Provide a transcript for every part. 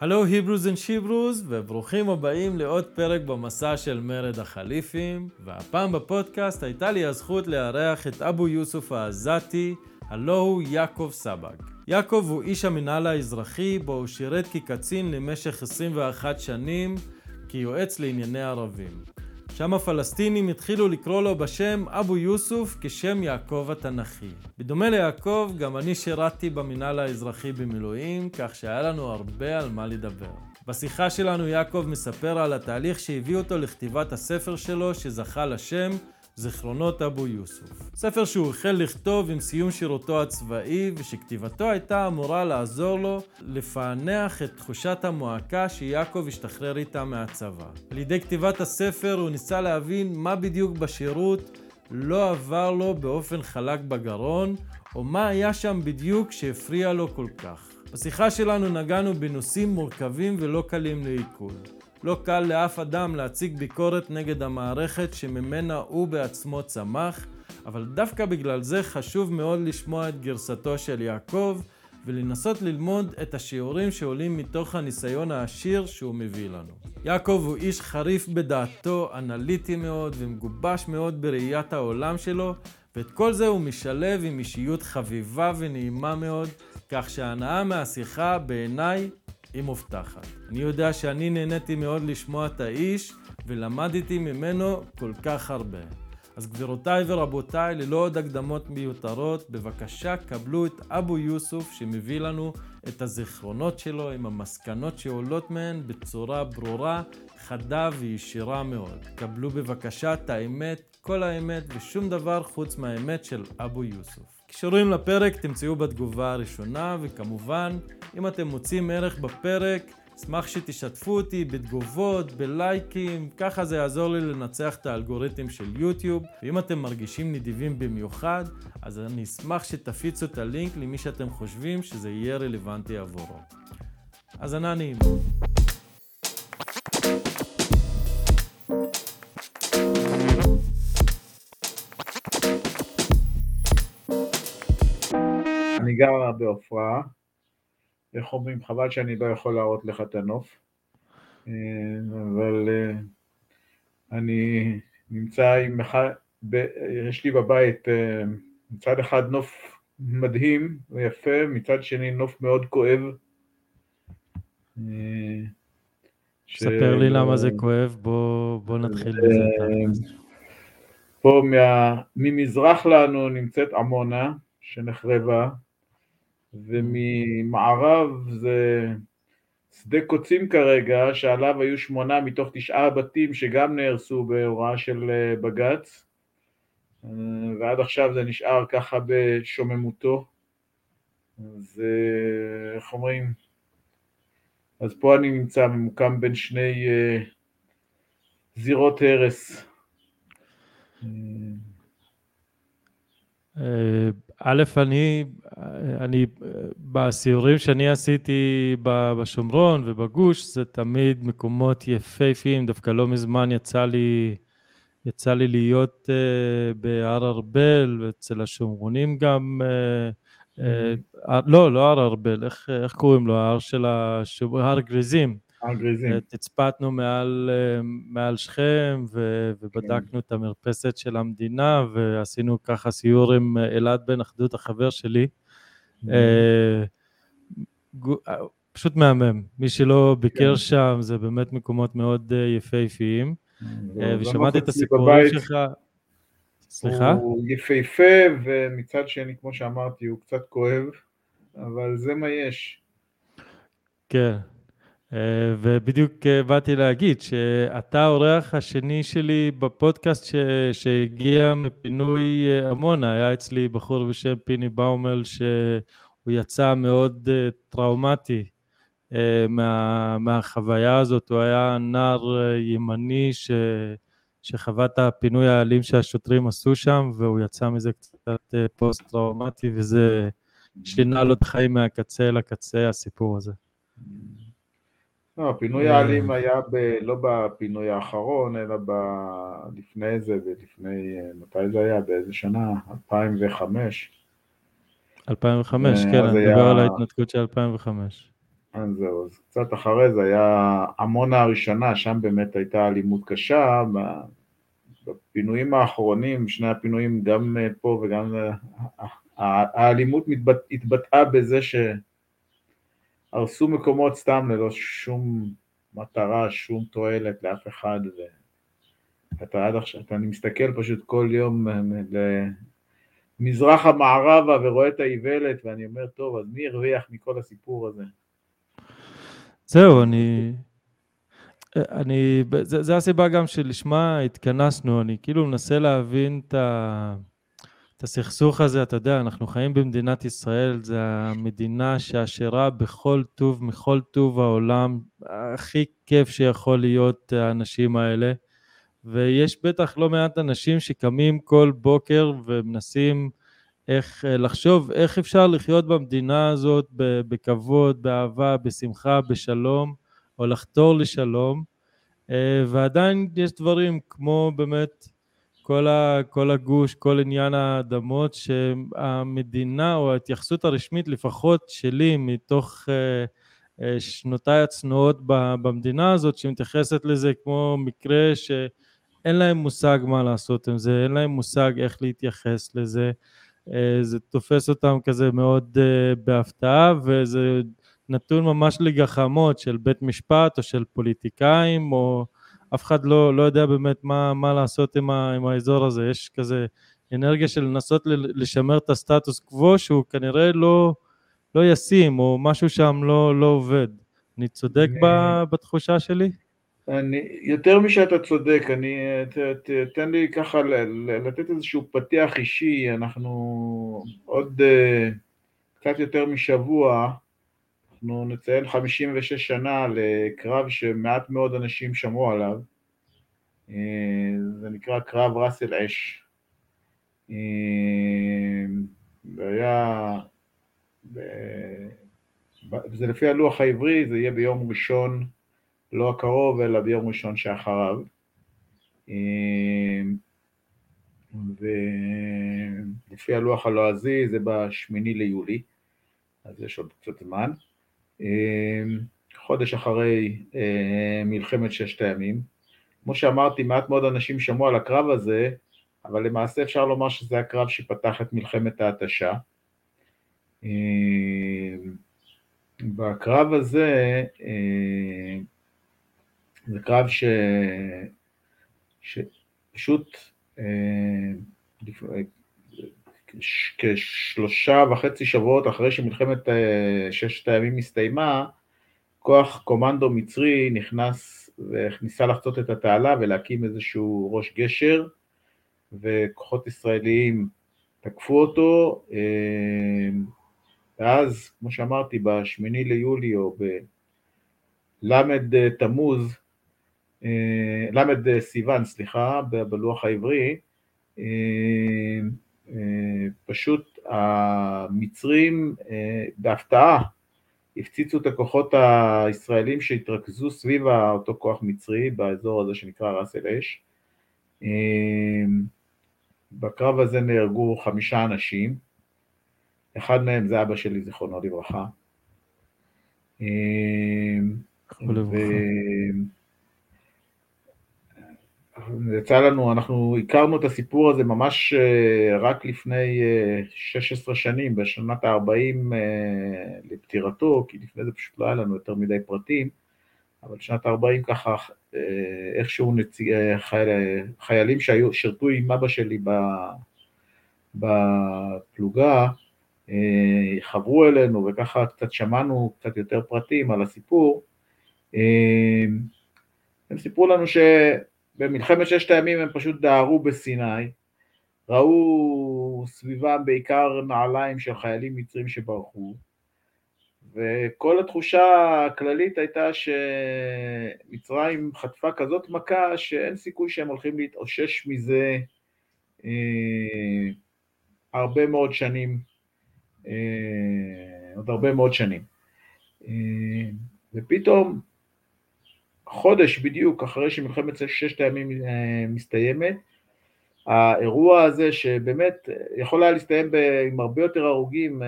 Hello he-bros and she-bros, וברוכים הבאים לעוד פרק במסע של מרד החליפים. והפעם בפודקאסט הייתה לי הזכות לארח את אבו יוסוף העזתי, הלוא הוא יעקב סבג. יעקב הוא איש המנהל האזרחי, בו הוא שירת כקצין למשך 21 שנים, כיועץ לענייני ערבים. שם הפלסטינים התחילו לקרוא לו בשם אבו יוסוף כשם יעקב התנ"כי. בדומה ליעקב, גם אני שירתי במינהל האזרחי במילואים, כך שהיה לנו הרבה על מה לדבר. בשיחה שלנו יעקב מספר על התהליך שהביא אותו לכתיבת הספר שלו, שזכה לשם זיכרונות אבו יוסוף. ספר שהוא החל לכתוב עם סיום שירותו הצבאי ושכתיבתו הייתה אמורה לעזור לו לפענח את תחושת המועקה שיעקב השתחרר איתה מהצבא. על ידי כתיבת הספר הוא ניסה להבין מה בדיוק בשירות לא עבר לו באופן חלק בגרון, או מה היה שם בדיוק שהפריע לו כל כך. בשיחה שלנו נגענו בנושאים מורכבים ולא קלים לעיכול. לא קל לאף אדם להציג ביקורת נגד המערכת שממנה הוא בעצמו צמח, אבל דווקא בגלל זה חשוב מאוד לשמוע את גרסתו של יעקב ולנסות ללמוד את השיעורים שעולים מתוך הניסיון העשיר שהוא מביא לנו. יעקב הוא איש חריף בדעתו, אנליטי מאוד ומגובש מאוד בראיית העולם שלו, ואת כל זה הוא משלב עם אישיות חביבה ונעימה מאוד, כך שההנאה מהשיחה בעיניי היא מובטחת. אני יודע שאני נהניתי מאוד לשמוע את האיש ולמדתי ממנו כל כך הרבה. אז גבירותיי ורבותיי, ללא עוד הקדמות מיותרות, בבקשה קבלו את אבו יוסוף שמביא לנו את הזיכרונות שלו עם המסקנות שעולות מהן בצורה ברורה, חדה וישירה מאוד. קבלו בבקשה את האמת, כל האמת ושום דבר חוץ מהאמת של אבו יוסוף. קישורים לפרק תמצאו בתגובה הראשונה, וכמובן, אם אתם מוצאים ערך בפרק, אשמח שתשתפו אותי בתגובות, בלייקים, ככה זה יעזור לי לנצח את האלגוריתם של יוטיוב. ואם אתם מרגישים נדיבים במיוחד, אז אני אשמח שתפיצו את הלינק למי שאתם חושבים שזה יהיה רלוונטי עבורו. האזנה נעימה. אני גר בעופרה, איך אומרים, חבל שאני לא יכול להראות לך את הנוף, אה, אבל אה, אני נמצא עם אחד, יש לי בבית אה, מצד אחד נוף מדהים ויפה, מצד שני נוף מאוד כואב. ספר לי למה זה כואב, בוא, בוא נתחיל בזה. פה מה, ממזרח לנו נמצאת עמונה שנחרבה, וממערב זה שדה קוצים כרגע, שעליו היו שמונה מתוך תשעה בתים שגם נהרסו בהוראה של אה, בג"ץ, אה, ועד עכשיו זה נשאר ככה בשוממותו. אז אה, איך אומרים? אז פה אני נמצא ממוקם בין שני זירות הרס. א', אני, אני, בסיורים שאני עשיתי בשומרון ובגוש, זה תמיד מקומות יפהפיים, דווקא לא מזמן יצא לי, יצא לי להיות uh, בהר ארבל, ואצל השומרונים גם, uh, uh, לא, לא הר ארבל, איך, איך קוראים לו? ההר של השומרונים, הר גריזים. אה, תצפתנו מעל, אה, מעל שכם ו, ובדקנו כן. את המרפסת של המדינה ועשינו ככה סיור עם אה, אלעד בן אחדות החבר שלי. פשוט מהמם, מי שלא ביקר כן. שם זה באמת מקומות מאוד יפהפיים. ושמעתי את הסיפורים שלך. סליחה? הוא יפהפה ומצד שני כמו שאמרתי הוא קצת כואב, אבל זה מה יש. כן, ובדיוק אה, באתי להגיד שאתה האורח השני שלי בפודקאסט ש... שהגיע מפינוי אה, עמונה, היה אצלי בחור בשם פיני באומל שהוא יצא מאוד טראומטי מה... מהחוויה הזאת, הוא היה נער ימני ש... שחווה את הפינוי האלים שהשוטרים עשו שם והוא יצא מזה קצת פוסט טראומטי וזה שינה לו את החיים מהקצה לקצה הסיפור הזה. לא, הפינוי אה. האלים היה ב, לא בפינוי האחרון, אלא ב, לפני זה ולפני, מתי זה היה? באיזה שנה? 2005. 2005, כן, אני מדבר על ההתנתקות של 2005. אז זהו, אז קצת אחרי זה היה עמונה הראשונה, שם באמת הייתה אלימות קשה, בפינויים האחרונים, שני הפינויים, גם פה וגם... האלימות התבטאה בזה שהרסו מקומות סתם ללא שום מטרה, שום תועלת לאף אחד, ואתה עד עכשיו, אני מסתכל פשוט כל יום למזרח המערבה ורואה את האיוולת, ואני אומר, טוב, אז מי הרוויח מכל הסיפור הזה? זהו, אני... אני, זה, זה הסיבה גם שלשמה התכנסנו, אני כאילו מנסה להבין את, ה, את הסכסוך הזה, אתה יודע, אנחנו חיים במדינת ישראל, זה המדינה שעשירה בכל טוב, מכל טוב העולם, הכי כיף שיכול להיות האנשים האלה, ויש בטח לא מעט אנשים שקמים כל בוקר ומנסים איך לחשוב איך אפשר לחיות במדינה הזאת בכבוד, באהבה, בשמחה, בשלום, או לחתור לשלום, אה, ועדיין יש דברים כמו באמת כל, ה, כל הגוש, כל עניין האדמות, שהמדינה או ההתייחסות הרשמית, לפחות שלי, מתוך אה, אה, שנותיי הצנועות במדינה הזאת, שמתייחסת לזה כמו מקרה שאין להם מושג מה לעשות עם זה, אין להם מושג איך להתייחס לזה, זה תופס אותם כזה מאוד בהפתעה, וזה נתון ממש לגחמות של בית משפט או של פוליטיקאים, או אף אחד לא, לא יודע באמת מה, מה לעשות עם, ה, עם האזור הזה, יש כזה אנרגיה של לנסות לשמר את הסטטוס קוו שהוא כנראה לא, לא ישים, או משהו שם לא, לא עובד. אני צודק אני... בתחושה שלי? אני, יותר משאתה צודק, אני, ת, ת, תן לי ככה ל, ל, לתת איזשהו פתיח אישי, אנחנו עוד uh, קצת יותר משבוע אנחנו נציין 56 שנה לקרב שמעט מאוד אנשים שמעו עליו, אה, זה נקרא קרב ראסל אש. אה, היה, זה לפי הלוח העברי, זה יהיה ביום ראשון, לא הקרוב, אלא ביום ראשון שאחריו. אה, ולפי הלוח הלועזי זה בשמיני ליולי, אז יש עוד קצת זמן. אמ, חודש אחרי אה, מלחמת ששת הימים. כמו שאמרתי, מעט מאוד אנשים שמעו על הקרב הזה, אבל למעשה אפשר לומר שזה הקרב שפתח את מלחמת ההתשה. אמ, בקרב הזה, זה קרב ש... שפשוט כשלושה וחצי שבועות אחרי שמלחמת אה, ששת הימים הסתיימה, כוח קומנדו מצרי נכנס וניסה לחצות את התעלה ולהקים איזשהו ראש גשר, וכוחות ישראליים תקפו אותו, אה, ואז, כמו שאמרתי, בשמיני ליולי או בל' תמוז, אה, ל' סיוון, סליחה, בלוח העברי, פשוט המצרים אה, בהפתעה הפציצו את הכוחות הישראלים שהתרכזו סביב אותו כוח מצרי באזור הזה שנקרא ראס אל אש. אה, בקרב הזה נהרגו חמישה אנשים, אחד מהם זה אבא שלי, זיכרונו לברכה. ו... יצא לנו, אנחנו הכרנו את הסיפור הזה ממש אה, רק לפני 16 אה, שנים, בשנת ה-40 אה, לפטירתו, כי לפני זה פשוט לא היה לנו יותר מדי פרטים, אבל שנת ה-40 ככה, איכשהו נציג, חייל, חיילים שהיו, שירתו עם אבא שלי בפלוגה, חברו אלינו וככה קצת שמענו קצת יותר פרטים על הסיפור. הם סיפרו לנו ש... במלחמת ששת הימים הם פשוט דהרו בסיני, ראו סביבם בעיקר נעליים של חיילים מצרים שברחו, וכל התחושה הכללית הייתה שמצרים חטפה כזאת מכה שאין סיכוי שהם הולכים להתאושש מזה אה, הרבה מאוד שנים, אה, עוד הרבה מאוד שנים. אה, ופתאום חודש בדיוק אחרי שמלחמת ששת הימים אה, מסתיימת, האירוע הזה שבאמת יכול היה להסתיים עם הרבה יותר הרוגים,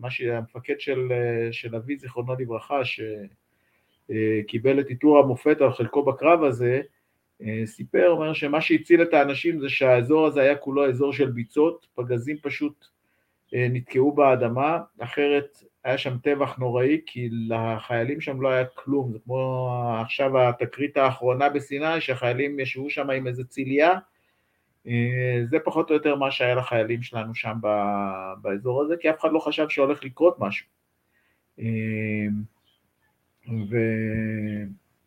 מה שהמפקד של, של אבי זיכרונו לברכה שקיבל את עיטור המופת על חלקו בקרב הזה, סיפר, אומר שמה שהציל את האנשים זה שהאזור הזה היה כולו אזור של ביצות, פגזים פשוט נתקעו באדמה, אחרת היה שם טבח נוראי כי לחיילים שם לא היה כלום, זה כמו עכשיו התקרית האחרונה בסיני שהחיילים ישבו שם עם איזה ציליה אה, זה פחות או יותר מה שהיה לחיילים שלנו שם באזור הזה, כי אף אחד לא חשב שהולך לקרות משהו. אה,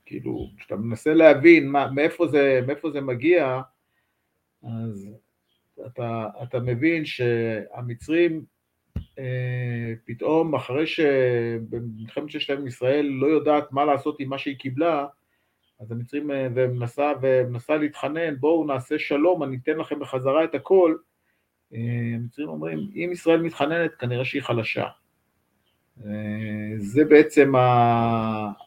וכאילו, כשאתה מנסה להבין מה, מאיפה, זה, מאיפה זה מגיע, אז אתה, אתה מבין שהמצרים אה, פתאום, אחרי שבמלחמת ששת הימים ישראל לא יודעת מה לעשות עם מה שהיא קיבלה, אז המצרים, אה, ומנסה, ומנסה להתחנן, בואו נעשה שלום, אני אתן לכם בחזרה את הכל. אה, המצרים אומרים, אם ישראל מתחננת, כנראה שהיא חלשה. אה, זה בעצם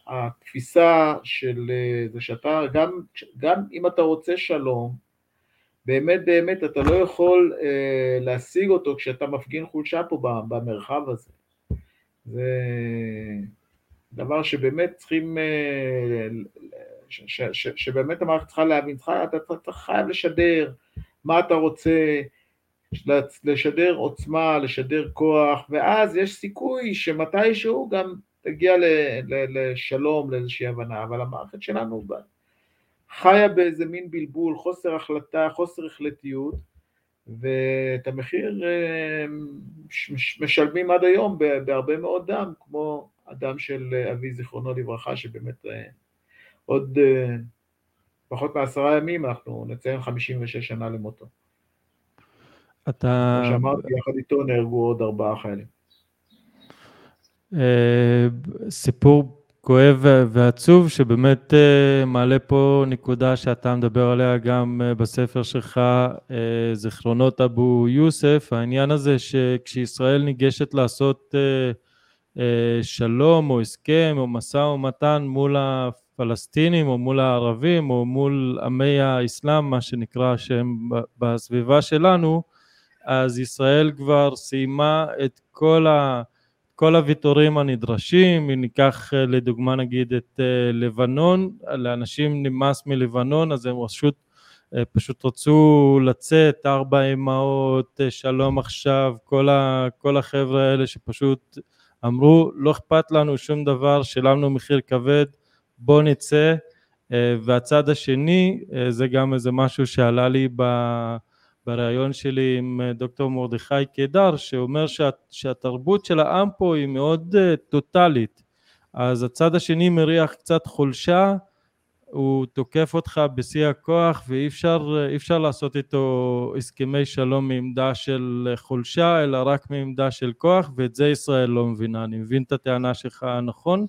התפיסה של זה שאתה, גם, גם אם אתה רוצה שלום, באמת באמת אתה לא יכול להשיג אותו כשאתה מפגין חולשה פה במרחב הזה. זה דבר שבאמת צריכים ש, ש, שבאמת המערכת צריכה להבין, צריכה, אתה, אתה, אתה חייב לשדר מה אתה רוצה, לשדר עוצמה, לשדר כוח, ואז יש סיכוי שמתישהו גם תגיע ל, ל, לשלום, לאיזושהי הבנה, אבל המערכת שלנו חיה באיזה מין בלבול, חוסר החלטה, חוסר החלטיות, ואת המחיר אה, משלמים עד היום בהרבה מאוד דם, כמו הדם של אבי זיכרונו לברכה, שבאמת אה, עוד פחות מעשרה ימים אנחנו נציין 56 שנה למותו. אתה... כמו שאמרתי, יחד איתו נהרגו עוד ארבעה חיילים. סיפור כואב ועצוב שבאמת uh, מעלה פה נקודה שאתה מדבר עליה גם uh, בספר שלך, uh, זיכרונות אבו יוסף, העניין הזה שכשישראל ניגשת לעשות שלום או הסכם או משא ומתן מול הפלסטינים או מול הערבים או מול עמי האסלאם, מה שנקרא, שהם בסביבה שלנו, אז ישראל כבר סיימה את כל, ה, כל הוויתורים הנדרשים, אם ניקח אה, לדוגמה נגיד את אה, לבנון, לאנשים נמאס מלבנון אז הם פשוט, אה, פשוט רצו לצאת, ארבע אמהות, שלום עכשיו, כל, ה, כל החבר'ה האלה שפשוט אמרו לא אכפת לנו שום דבר, שילמנו מחיר כבד בוא נצא, והצד השני, זה גם איזה משהו שעלה לי בריאיון שלי עם אה, דוקטור מרדכי קידר, שאומר שה, שהתרבות של העם פה היא מאוד טוטאלית, אז הצד השני מריח קצת חולשה, הוא תוקף אותך בשיא הכוח ואי אפשר, אפשר לעשות איתו הסכמי שלום מעמדה של חולשה אלא רק מעמדה של כוח ואת זה ישראל לא מבינה. אני מבין את הטענה שלך נכון?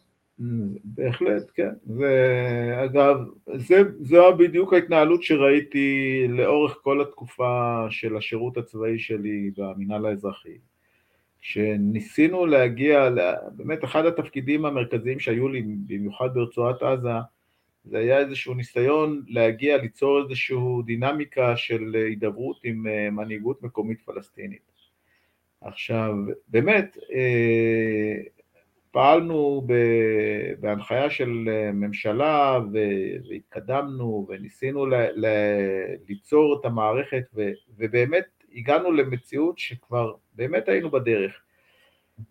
בהחלט, כן. ואגב, זה, זו בדיוק ההתנהלות שראיתי לאורך כל התקופה של השירות הצבאי שלי במינהל האזרחי. כשניסינו להגיע, באמת אחד התפקידים המרכזיים שהיו לי, במיוחד ברצועת עזה, זה היה איזשהו ניסיון להגיע, ליצור איזושהי דינמיקה של הידברות עם אה, מנהיגות מקומית פלסטינית. עכשיו, באמת, אה, פעלנו בהנחיה של אה, ממשלה והתקדמנו וניסינו ליצור את המערכת ובאמת הגענו למציאות שכבר באמת היינו בדרך.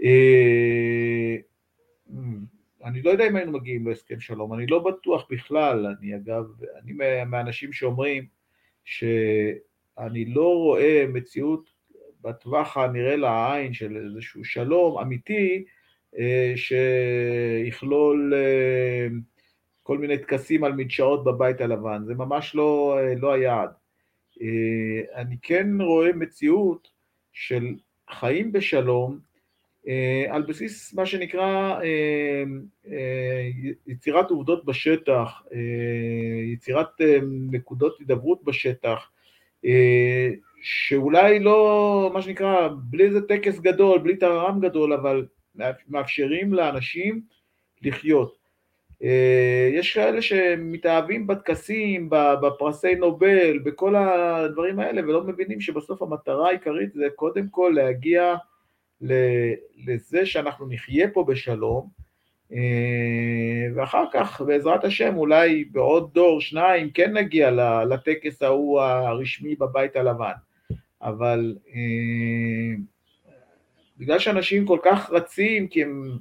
אה, אני לא יודע אם היינו מגיעים להסכם שלום, אני לא בטוח בכלל, אני אגב, אני מהאנשים שאומרים שאני לא רואה מציאות בטווח הנראה לעין של איזשהו שלום אמיתי, שיכלול אה, כל מיני טקסים על מדשאות בבית הלבן, זה ממש לא, אה, לא היעד. אני כן רואה מציאות של חיים בשלום על בסיס מה שנקרא יצירת עובדות בשטח, יצירת נקודות הידברות בשטח, שאולי לא, מה שנקרא, בלי איזה טקס גדול, בלי טררם גדול, אבל מאפשרים לאנשים לחיות. אה, יש כאלה שמתאהבים בטקסים, בפרסי נובל, בכל הדברים האלה, ולא מבינים שבסוף המטרה העיקרית זה קודם כל להגיע לזה שאנחנו נחיה פה בשלום, אה, ואחר כך בעזרת השם אולי בעוד דור, שניים, כן נגיע לטקס ההוא הרשמי בבית הלבן, אבל אה, בגלל שאנשים כל כך רצים, כי הם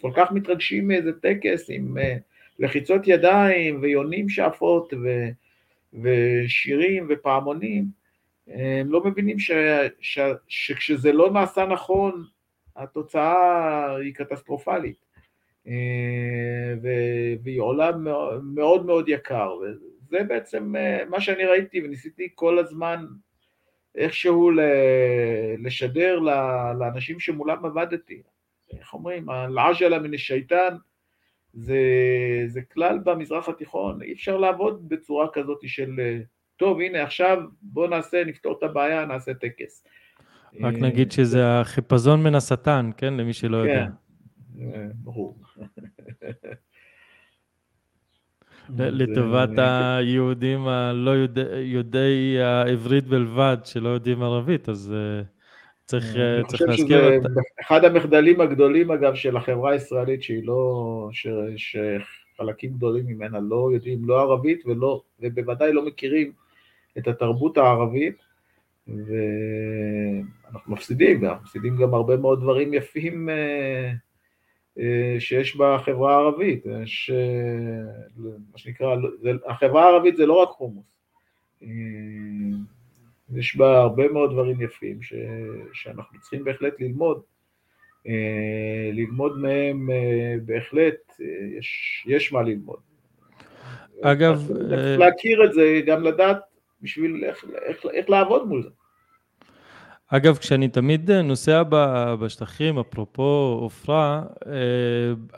כל כך מתרגשים מאיזה טקס עם אה, לחיצות ידיים ויונים שאפות ו, ושירים ופעמונים, הם לא מבינים ש, ש, שכשזה לא נעשה נכון, התוצאה היא קטסטרופלית, אה, והיא עולה מאוד מאוד יקר, וזה בעצם אה, מה שאני ראיתי וניסיתי כל הזמן איכשהו לשדר לאנשים שמולם עבדתי. איך אומרים, אל-עג'לה מן השייטן, זה, זה כלל במזרח התיכון, אי אפשר לעבוד בצורה כזאת של, טוב, הנה עכשיו בוא נעשה, נפתור את הבעיה, נעשה טקס. רק נגיד שזה החיפזון מן השטן, כן? למי שלא כן, יודע. כן, ברור. לטובת היהודים הלא יודעי העברית בלבד, שלא יודעים ערבית, אז אה, צריך, אני צריך חושב להזכיר שזה אותה. אחד המחדלים הגדולים אגב של החברה הישראלית שהיא לא, ש, שחלקים גדולים ממנה לא יודעים לא ערבית ולא, ובוודאי לא מכירים את התרבות הערבית ואנחנו מפסידים, ואנחנו מפסידים גם הרבה מאוד דברים יפים אה, אה, שיש בחברה הערבית, יש אה, מה שנקרא, זה, החברה הערבית זה לא רק חומוס, יש בה הרבה מאוד דברים יפים ש, שאנחנו צריכים בהחלט ללמוד, ללמוד מהם בהחלט, יש, יש מה ללמוד. אגב, להכיר את זה, גם לדעת בשביל איך, איך, איך לעבוד מול זה. אגב, כשאני תמיד נוסע בשטחים, אפרופו עופרה,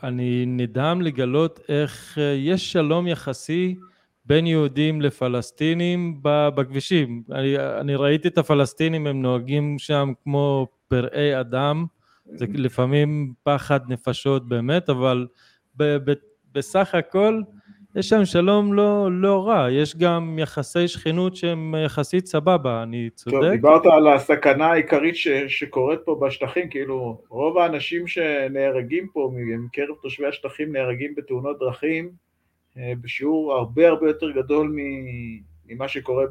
אני נדהם לגלות איך יש שלום יחסי בין יהודים לפלסטינים בכבישים. אני, אני ראיתי את הפלסטינים, הם נוהגים שם כמו פראי אדם, זה לפעמים פחד נפשות באמת, אבל ב, ב, בסך הכל יש שם שלום לא, לא רע, יש גם יחסי שכנות שהם יחסית סבבה, אני צודק? טוב, דיברת על הסכנה העיקרית ש, שקורית פה בשטחים, כאילו רוב האנשים שנהרגים פה מקרב תושבי השטחים נהרגים בתאונות דרכים אה, בשיעור הרבה הרבה יותר גדול ממה שקורה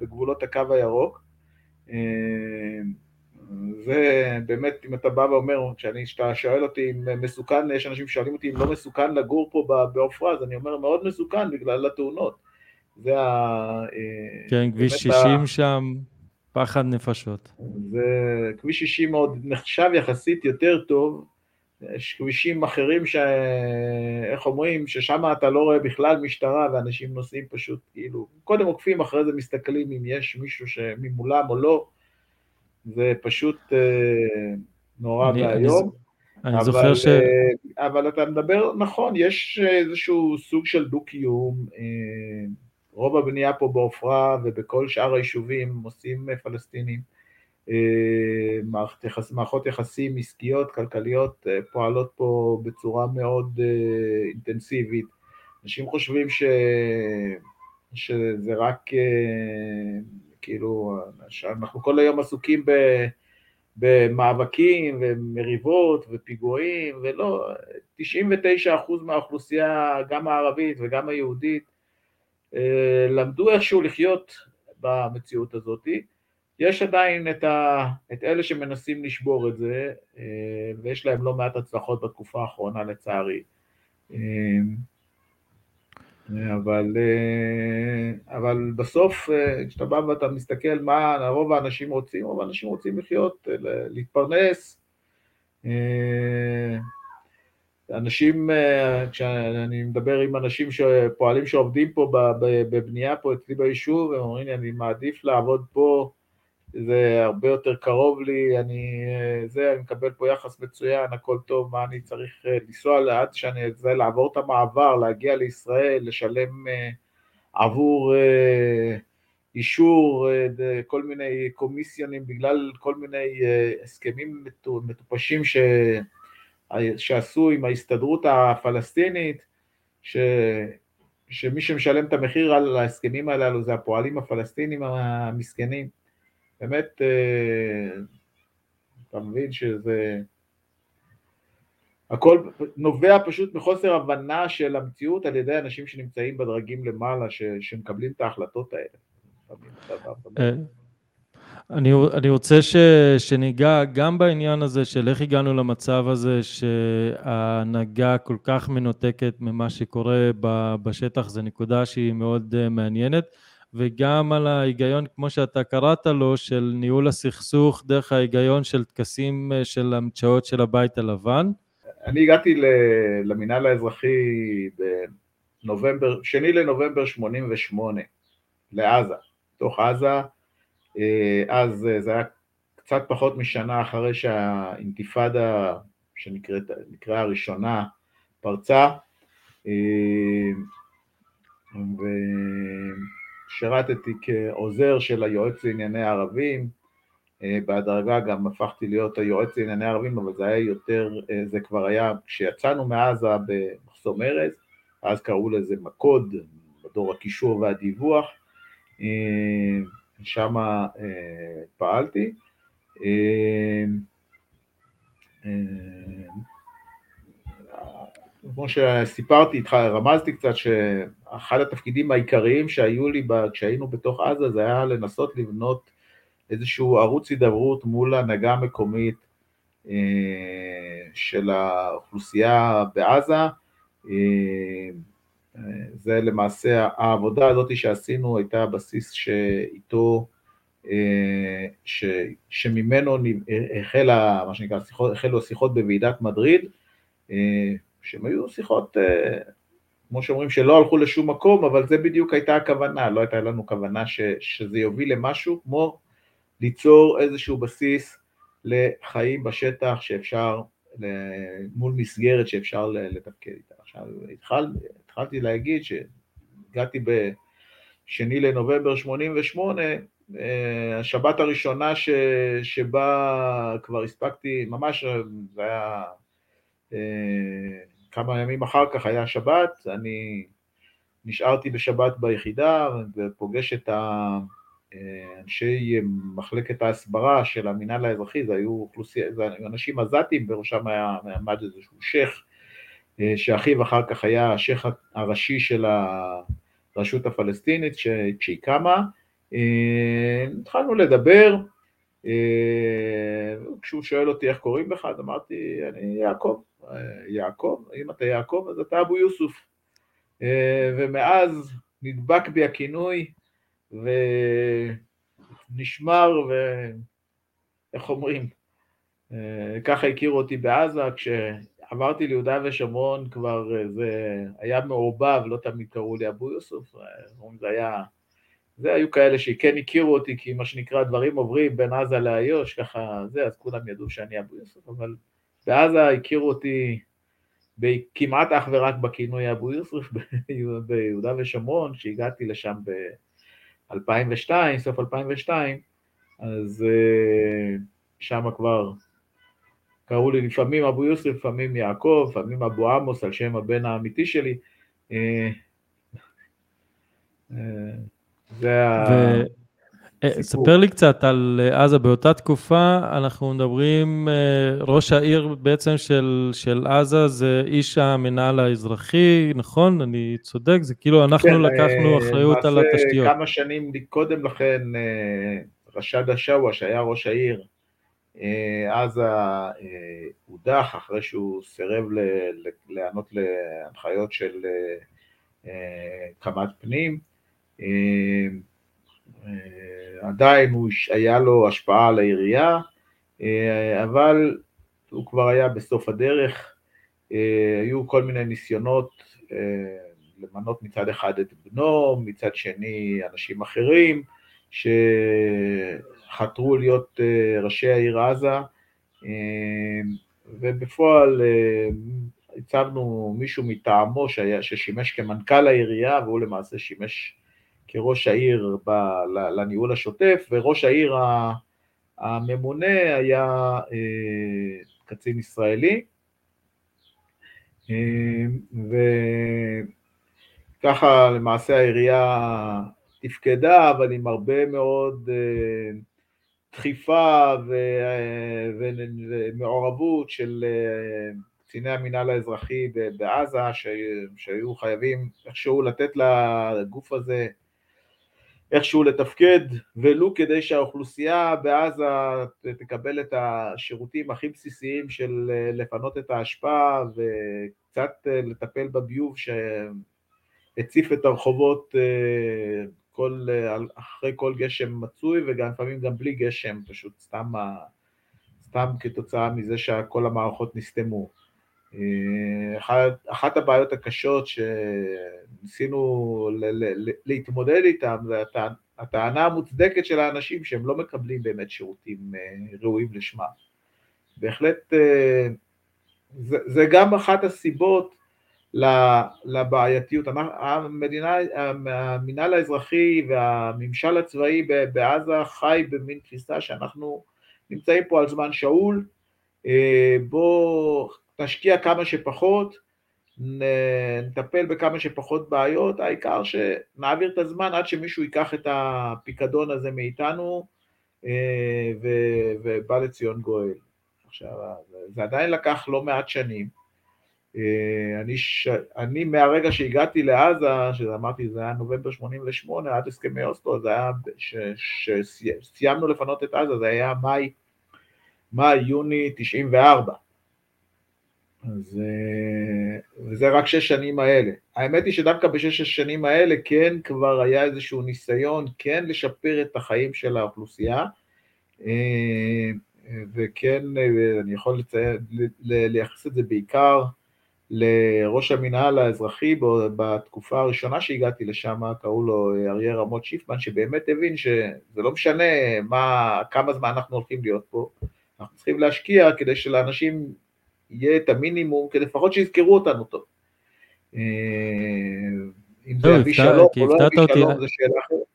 בגבולות הקו הירוק. ובאמת, אם אתה בא ואומר, כשאתה שואל אותי אם מסוכן, יש אנשים ששואלים אותי אם לא מסוכן לגור פה בעופרה, אז אני אומר מאוד מסוכן בגלל התאונות. זה ה... אה, כן, כביש 60 ה... שם, פחד נפשות. זה כביש 60 עוד נחשב יחסית יותר טוב, יש כבישים אחרים ש... איך אומרים, ששם אתה לא רואה בכלל משטרה ואנשים נוסעים פשוט כאילו, קודם עוקפים, אחרי זה מסתכלים אם יש מישהו שממולם או לא, זה פשוט אה, נורא ואיום. אני זוכר ש... אה, אבל אתה מדבר, נכון, יש איזשהו סוג של דו-קיום, אה, רוב הבנייה פה בעופרה ובכל שאר היישובים עושים פלסטינים, מערכות יחסים עסקיות, כלכליות, פועלות פה בצורה מאוד אינטנסיבית. אנשים חושבים ש... שזה רק כאילו, אנחנו כל היום עסוקים ב, במאבקים ומריבות ופיגועים, ולא, 99% מהאוכלוסייה, גם הערבית וגם היהודית, אה, למדו איכשהו לחיות במציאות הזאת. יש עדיין את, ה, את אלה שמנסים לשבור את זה, אה, ויש להם לא מעט הצלחות בתקופה האחרונה לצערי. אבל, אה, אבל בסוף אה, כשאתה בא ואתה מסתכל מה רוב האנשים רוצים, רוב האנשים רוצים לחיות, אה, להתפרנס. אנשים, כשאני מדבר עם אנשים שפועלים שעובדים פה בבנייה פה אצלי ביישוב, הם אומרים לי אני מעדיף לעבוד פה זה הרבה יותר קרוב לי, אני, זה, אני מקבל פה יחס מצוין, הכל טוב, מה אני צריך אה, לנסוע לאט שאני, זה, לעבור את המעבר, להגיע לישראל, לשלם uh, עבור uh, אישור, uh, כל מיני קומיסיונים, בגלל כל מיני uh, הסכמים מטופשים ש, שעשו עם ההסתדרות הפלסטינית, ש, שמי שמשלם את המחיר על ההסכמים הללו זה הפועלים הפלסטינים המסכנים. באמת, אה, אתה מבין שזה... הכל נובע פשוט מחוסר הבנה של המציאות על ידי אנשים שנמצאים בדרגים למעלה, ש, שמקבלים את ההחלטות האלה. אני, אני רוצה ש, שניגע גם בעניין הזה של איך הגענו למצב הזה שההנהגה כל כך מנותקת ממה שקורה בשטח, זו נקודה שהיא מאוד אה, מעניינת, וגם על ההיגיון, כמו שאתה קראת לו, של ניהול הסכסוך דרך ההיגיון של טקסים אה, של המצאות של הבית הלבן. אני הגעתי למינהל האזרחי בנובמבר, שני לנובמבר 88, לעזה, תוך עזה, אה, אז אה, זה היה קצת פחות משנה אחרי שהאינתיפאדה שנקראה הראשונה פרצה, אה, ושירתתי כעוזר של היועץ לענייני ערבים, בהדרגה גם הפכתי להיות היועץ לענייני ערבים, אבל זה היה יותר, זה כבר היה, כשיצאנו מעזה במחסום ארז, אז קראו לזה מקוד, מדור הקישור והדיווח, שם אה, פעלתי. אה, אה, כמו שסיפרתי איתך, רמזתי קצת שאחד התפקידים העיקריים שהיו לי כשהיינו בתוך עזה זה היה לנסות לבנות איזשהו ערוץ הידברות מול ההנהגה המקומית של האוכלוסייה בעזה, זה למעשה, העבודה הזאת שעשינו הייתה הבסיס שאיתו, אה, ש, שממנו החלו השיחות בוועידת מדריד, אה, שהן היו שיחות, אה, כמו שאומרים, שלא הלכו לשום מקום, אבל זה בדיוק הייתה הכוונה, לא הייתה לנו כוונה ש, שזה יוביל למשהו כמו ליצור איזשהו בסיס לחיים בשטח שאפשר, מול מסגרת שאפשר לתפקד איתה. עכשיו, התחל, התחלתי להגיד שהגעתי בשני לנובמבר 88, אה, השבת הראשונה ש, שבה כבר הספקתי, ממש זה היה אה, כמה ימים אחר כך היה שבת, אני נשארתי בשבת ביחידה ופוגש את אנשי מחלקת ההסברה של המינהל האזרחי, זה היו אוכלוסייה, זה אנשים עזתים, בראשם היה עמד איזשהו שייח' אה, שאחיו אחר כך היה השייח הראשי של הרשות הפלסטינית כשהיא קמה. אה, התחלנו לדבר, אה, כשהוא שואל אותי איך קוראים לך, אז אמרתי, אני יעקב. יעקב, אם אתה יעקב אז אתה אבו יוסוף. ומאז נדבק בי הכינוי ונשמר, ואיך אומרים, ככה הכירו אותי בעזה, כש... עברתי ליהודה ושומרון כבר, אה, זה היה מעורבב, לא תמיד קראו לי אבו יוסוף, אה, זה היה, זה היו כאלה שכן הכירו אותי, כי מה שנקרא דברים עוברים בין עזה לאיו"ש, ככה זה, אז כולם ידעו שאני אבו יוסוף, אבל בעזה הכירו אותי כמעט אך ורק בכינוי אבו יוסוף ביהודה ושומרון, כשהגעתי לשם ב-2002, סוף 2002, אז אה, שם כבר קראו לי לפעמים אבו יוסף, לפעמים יעקב, לפעמים אבו עמוס על שם הבן האמיתי שלי. אה, אה, זה ה... אה, ספר לי קצת על עזה, באותה תקופה אנחנו מדברים, ראש העיר בעצם של, של עזה זה איש המנהל האזרחי, נכון? אני צודק? זה כאילו אנחנו כן, לקחנו אחריות על התשתיות. כמה שנים קודם לכן, רשד השאווה, שהיה ראש העיר, אה, אה, הודח אחרי שהוא סירב להיענות להנחיות של אה, קמ"ט פנים. עדיין הוא, היה לו השפעה על העירייה, אבל הוא כבר היה בסוף הדרך. היו כל מיני ניסיונות למנות מצד אחד את בנו, מצד שני אנשים אחרים, ש... חתרו להיות אה, ראשי העיר עזה, אה, ובפועל אה, הצבנו מישהו מטעמו ששימש כמנכ"ל העירייה, והוא למעשה שימש כראש העיר ב, לניהול השוטף, וראש העיר הממונה היה קצין ישראלי. וככה למעשה העירייה תפקדה, אבל עם הרבה מאוד דחיפה ומעורבות של קציני המינהל האזרחי בעזה, שהיו חייבים איכשהו לתת לגוף הזה איכשהו לתפקד, ולו כדי שהאוכלוסייה בעזה תקבל את השירותים הכי בסיסיים של לפנות את האשפה וקצת לטפל בביוב שהציף את הרחובות כל, אחרי כל גשם מצוי וגם לפעמים גם בלי גשם, פשוט סתם, סתם כתוצאה מזה שכל המערכות נסתמו. אחת, אחת הבעיות הקשות שניסינו ל, ל, להתמודד איתן זה הטענה המוצדקת של האנשים שהם לא מקבלים באמת שירותים ראויים לשמם. בהחלט זה, זה גם אחת הסיבות לבעייתיות. המדינה, המינהל האזרחי והממשל הצבאי בעזה חי במין תפיסה שאנחנו נמצאים פה על זמן שאול, בוא נשקיע כמה שפחות, נטפל בכמה שפחות בעיות, העיקר שנעביר את הזמן עד שמישהו ייקח את הפיקדון הזה מאיתנו ובא לציון גואל. עכשיו, זה עדיין לקח לא מעט שנים, אני, ש... אני מהרגע שהגעתי לעזה, שאמרתי זה היה נובמבר 88 עד הסכמי אוסטרו, זה היה, שסיימנו לפנות את עזה, זה היה מאי, מאי, יוני 94. אז זה רק שש שנים האלה. האמת היא שדווקא בשש השנים האלה כן כבר היה איזשהו ניסיון כן לשפר את החיים של האוכלוסייה, וכן אני יכול לציין, לייחס את זה בעיקר לראש המינהל האזרחי בתקופה הראשונה שהגעתי לשם, קראו לו אריה רמות שיפמן, שבאמת הבין שזה לא משנה מה, כמה זמן אנחנו הולכים להיות פה, אנחנו צריכים להשקיע כדי שלאנשים יהיה את המינימום, כדי לפחות שיזכרו אותנו טוב. אה, אם זה יביא שלום או לא יביא שלום, זו שאלה אחרת.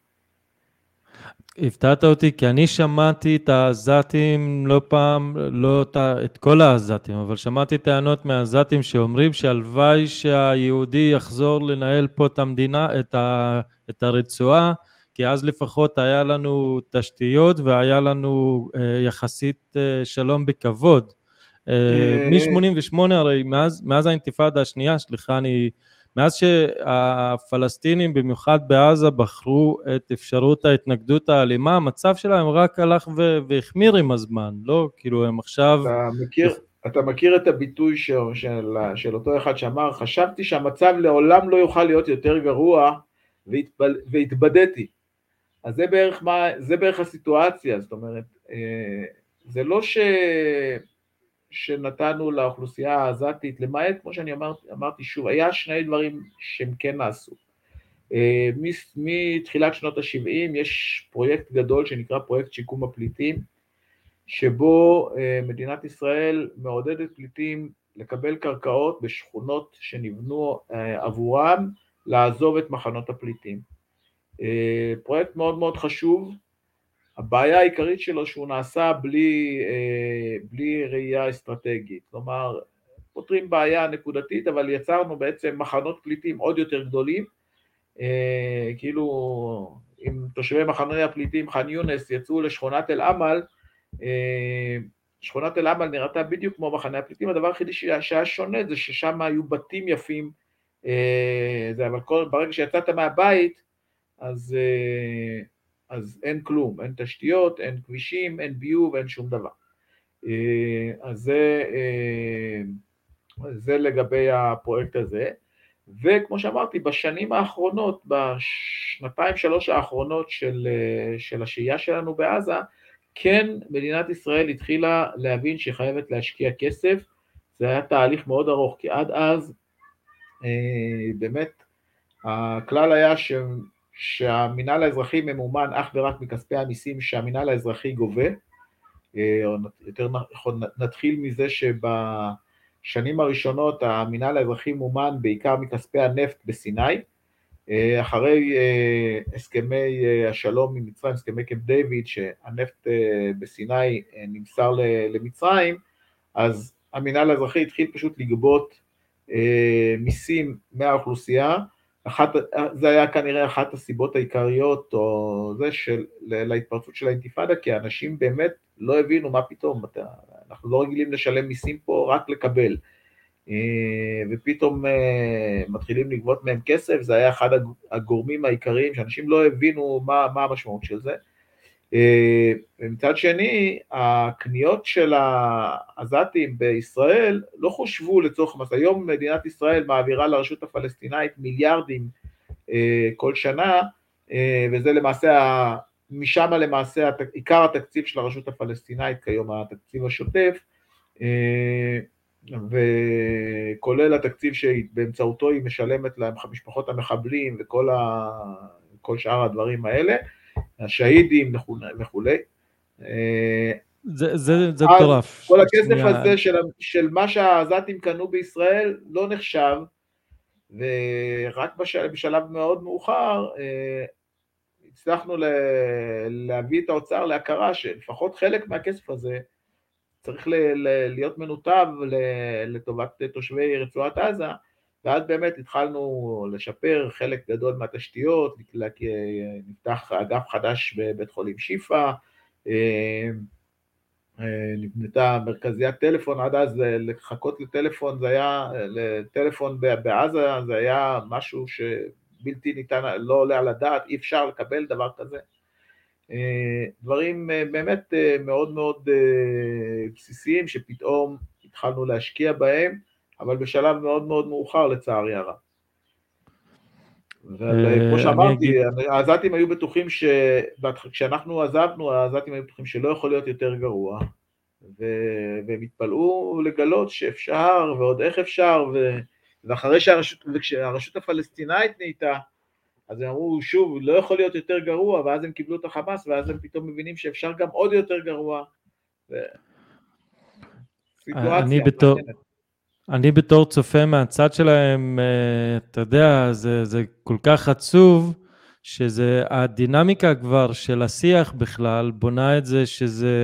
הפתעת אותי כי אני שמעתי את העזתים לא פעם, לא את כל העזתים, אבל שמעתי טענות מהעזתים שאומרים שהלוואי שהיהודי יחזור לנהל פה את המדינה, את, ה, את הרצועה, כי אז לפחות היה לנו תשתיות והיה לנו אה, יחסית אה, שלום בכבוד. אה, מ-88 הרי מאז, מאז האינתיפאדה השנייה, סליחה אני מאז שהפלסטינים במיוחד בעזה בחרו את אפשרות ההתנגדות האלימה, המצב שלהם רק הלך והחמיר עם הזמן, לא? כאילו הם עכשיו... אתה מכיר, אתה מכיר את הביטוי של, של, של אותו אחד שאמר, חשבתי שהמצב לעולם לא יוכל להיות יותר גרוע והתבל, והתבדיתי. אז זה בערך, מה, זה בערך הסיטואציה, זאת אומרת, אה, זה לא ש... שנתנו לאוכלוסייה העזתית, למעט, כמו שאני אמר, אמרתי שוב, היה שני דברים שהם כן נעשו. אה, מתחילת שנות ה-70 יש פרויקט גדול שנקרא פרויקט שיקום הפליטים, שבו אה, מדינת ישראל מעודדת פליטים לקבל קרקעות בשכונות שנבנו אה, עבורם, לעזוב את מחנות הפליטים. פרויקט מאוד מאוד חשוב, הבעיה העיקרית שלו שהוא נעשה בלי, אה, בלי ראייה אסטרטגית, כלומר פותרים בעיה נקודתית אבל יצרנו בעצם מחנות פליטים עוד יותר גדולים, אה, כאילו אם תושבי מחנות הפליטים ח'אן יונס יצאו לשכונת אל-עמל, אה, שכונת אל-עמל נראתה בדיוק כמו מחנה הפליטים, הדבר היחידי שהיה שונה זה ששם היו בתים יפים, זה, אבל כל, ברגע שיצאת מהבית אז אז אין כלום, אין תשתיות, אין כבישים, אין ביוב, אין שום דבר. אה, אז זה, אה, זה לגבי הפרויקט הזה. וכמו שאמרתי, בשנים האחרונות, בשנתיים שלוש האחרונות של, של השהייה שלנו בעזה, כן מדינת ישראל התחילה להבין שהיא חייבת להשקיע כסף, זה היה תהליך מאוד ארוך, כי עד אז אה, באמת הכלל היה שהמינהל האזרחי ממומן אך ורק מכספי המיסים שהמינהל האזרחי גובה, אה, או יותר נכון נתחיל מזה שבשנים הראשונות המינהל האזרחי מומן בעיקר מכספי הנפט בסיני, אה, אחרי אה, הסכמי השלום עם מצרים, הסכמי קמפ דיוויד, שהנפט בסיני נמסר למצרים, אז המינהל האזרחי התחיל פשוט לגבות מיסים מהאוכלוסייה, אחת, זה היה כנראה אחת הסיבות העיקריות או זה של, להתפרצות של האינתיפאדה, כי האנשים באמת לא הבינו מה פתאום, אנחנו לא רגילים לשלם מיסים פה, רק לקבל. אה, ופתאום אה, מתחילים לגבות מהם כסף, זה היה אחד הגורמים העיקריים שאנשים לא הבינו מה, מה המשמעות של זה. אה, ומצד שני, הקניות של העזתים בישראל לא חושבו לצורך המס. היום מדינת ישראל מעבירה לרשות הפלסטינאית מיליארדים כל שנה, וזה למעשה, משם למעשה עיקר התקציב של הרשות הפלסטינאית כיום, התקציב השוטף. וכולל התקציב שבאמצעותו היא משלמת להם משפחות המחבלים וכל ה... כל שאר הדברים האלה, השהידים וכולי. זה, זה, מטורף. כל הכסף. הזה של, של מה שהעזתים קנו בישראל לא נחשב, ורק בשל, בשלב מאוד מאוחר אה, הצלחנו להביא את האוצר להכרה שלפחות חלק מהכסף הזה צריך ל- ל- להיות מנותב לטובת תושבי רצועת עזה, ואז באמת התחלנו לשפר חלק גדול מהתשתיות, נפתח אגף חדש בבית חולים שיפא, אה, אה, נבנתה מרכזיית טלפון, עד אז לחכות לטלפון זה היה, לטלפון בעזה זה היה משהו שבלתי ניתן, לא עולה על הדעת, אי אפשר לקבל דבר כזה. אה, דברים אה, באמת אה, מאוד מאוד בסיסיים שפתאום התחלנו להשקיע בהם, אבל בשלב מאוד מאוד מאוחר לצערי הרב. וכמו שאמרתי, העזתים היו בטוחים שכשאנחנו עזבנו, העזתים היו בטוחים שלא יכול להיות יותר גרוע, והם התפלאו לגלות שאפשר, ועוד איך אפשר, ואחרי שהרשות, וכשהרשות הפלסטינאית נהייתה, אז הם אמרו, שוב, לא יכול להיות יותר גרוע, ואז הם קיבלו את החמאס, ואז הם פתאום מבינים שאפשר גם עוד יותר גרוע. ו... אני בתור, אני בתור צופה מהצד שלהם, אה, אתה יודע, זה, זה כל כך עצוב, שזה הדינמיקה כבר של השיח בכלל, בונה את זה שזה...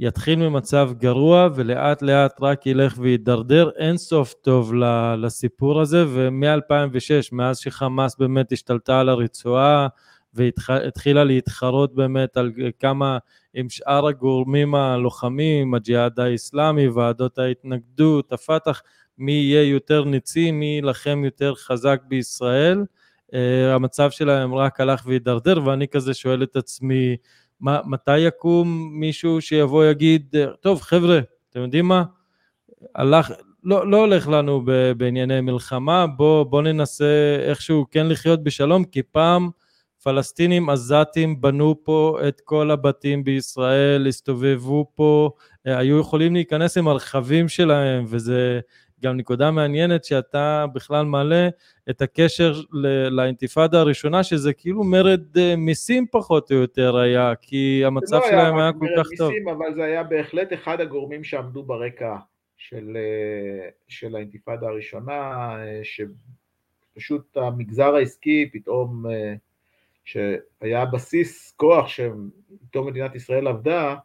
יתחיל ממצב גרוע ולאט לאט רק ילך וידרדר. אין סוף טוב לסיפור הזה, ומ-2006, מאז שחמאס באמת השתלטה על הרצועה והתחילה להתחרות באמת על כמה עם שאר הגורמים הלוחמים, הג'יהאד האיסלאמי, ועדות ההתנגדות, הפת"ח, מי יהיה יותר ניצי, מי יילחם יותר חזק בישראל. אה, המצב שלהם רק הלך והידרדר, ואני כזה שואל את עצמי, מה, מתי יקום מישהו שיבוא יגיד, טוב חבר'ה, אתם יודעים מה? הלך, לא, לא הולך לנו ב, בענייני מלחמה, בוא, בוא ננסה איכשהו כן לחיות בשלום, כי פעם פלסטינים עזתים בנו פה את כל הבתים בישראל, הסתובבו פה, היו יכולים להיכנס עם הרכבים שלהם, וזה גם נקודה מעניינת שאתה בכלל מעלה את הקשר לאינתיפאדה הראשונה, שזה כאילו מרד אה, מיסים פחות או יותר היה, כי המצב לא שלהם היה, היה כל כך טוב. מיסים, אבל זה היה בהחלט אחד הגורמים שעמדו ברקע של, אה, של האינתיפאדה הראשונה, אה, שפשוט המגזר העסקי פתאום, שהיה בסיס כוח שאיתו מדינת ישראל עבדה,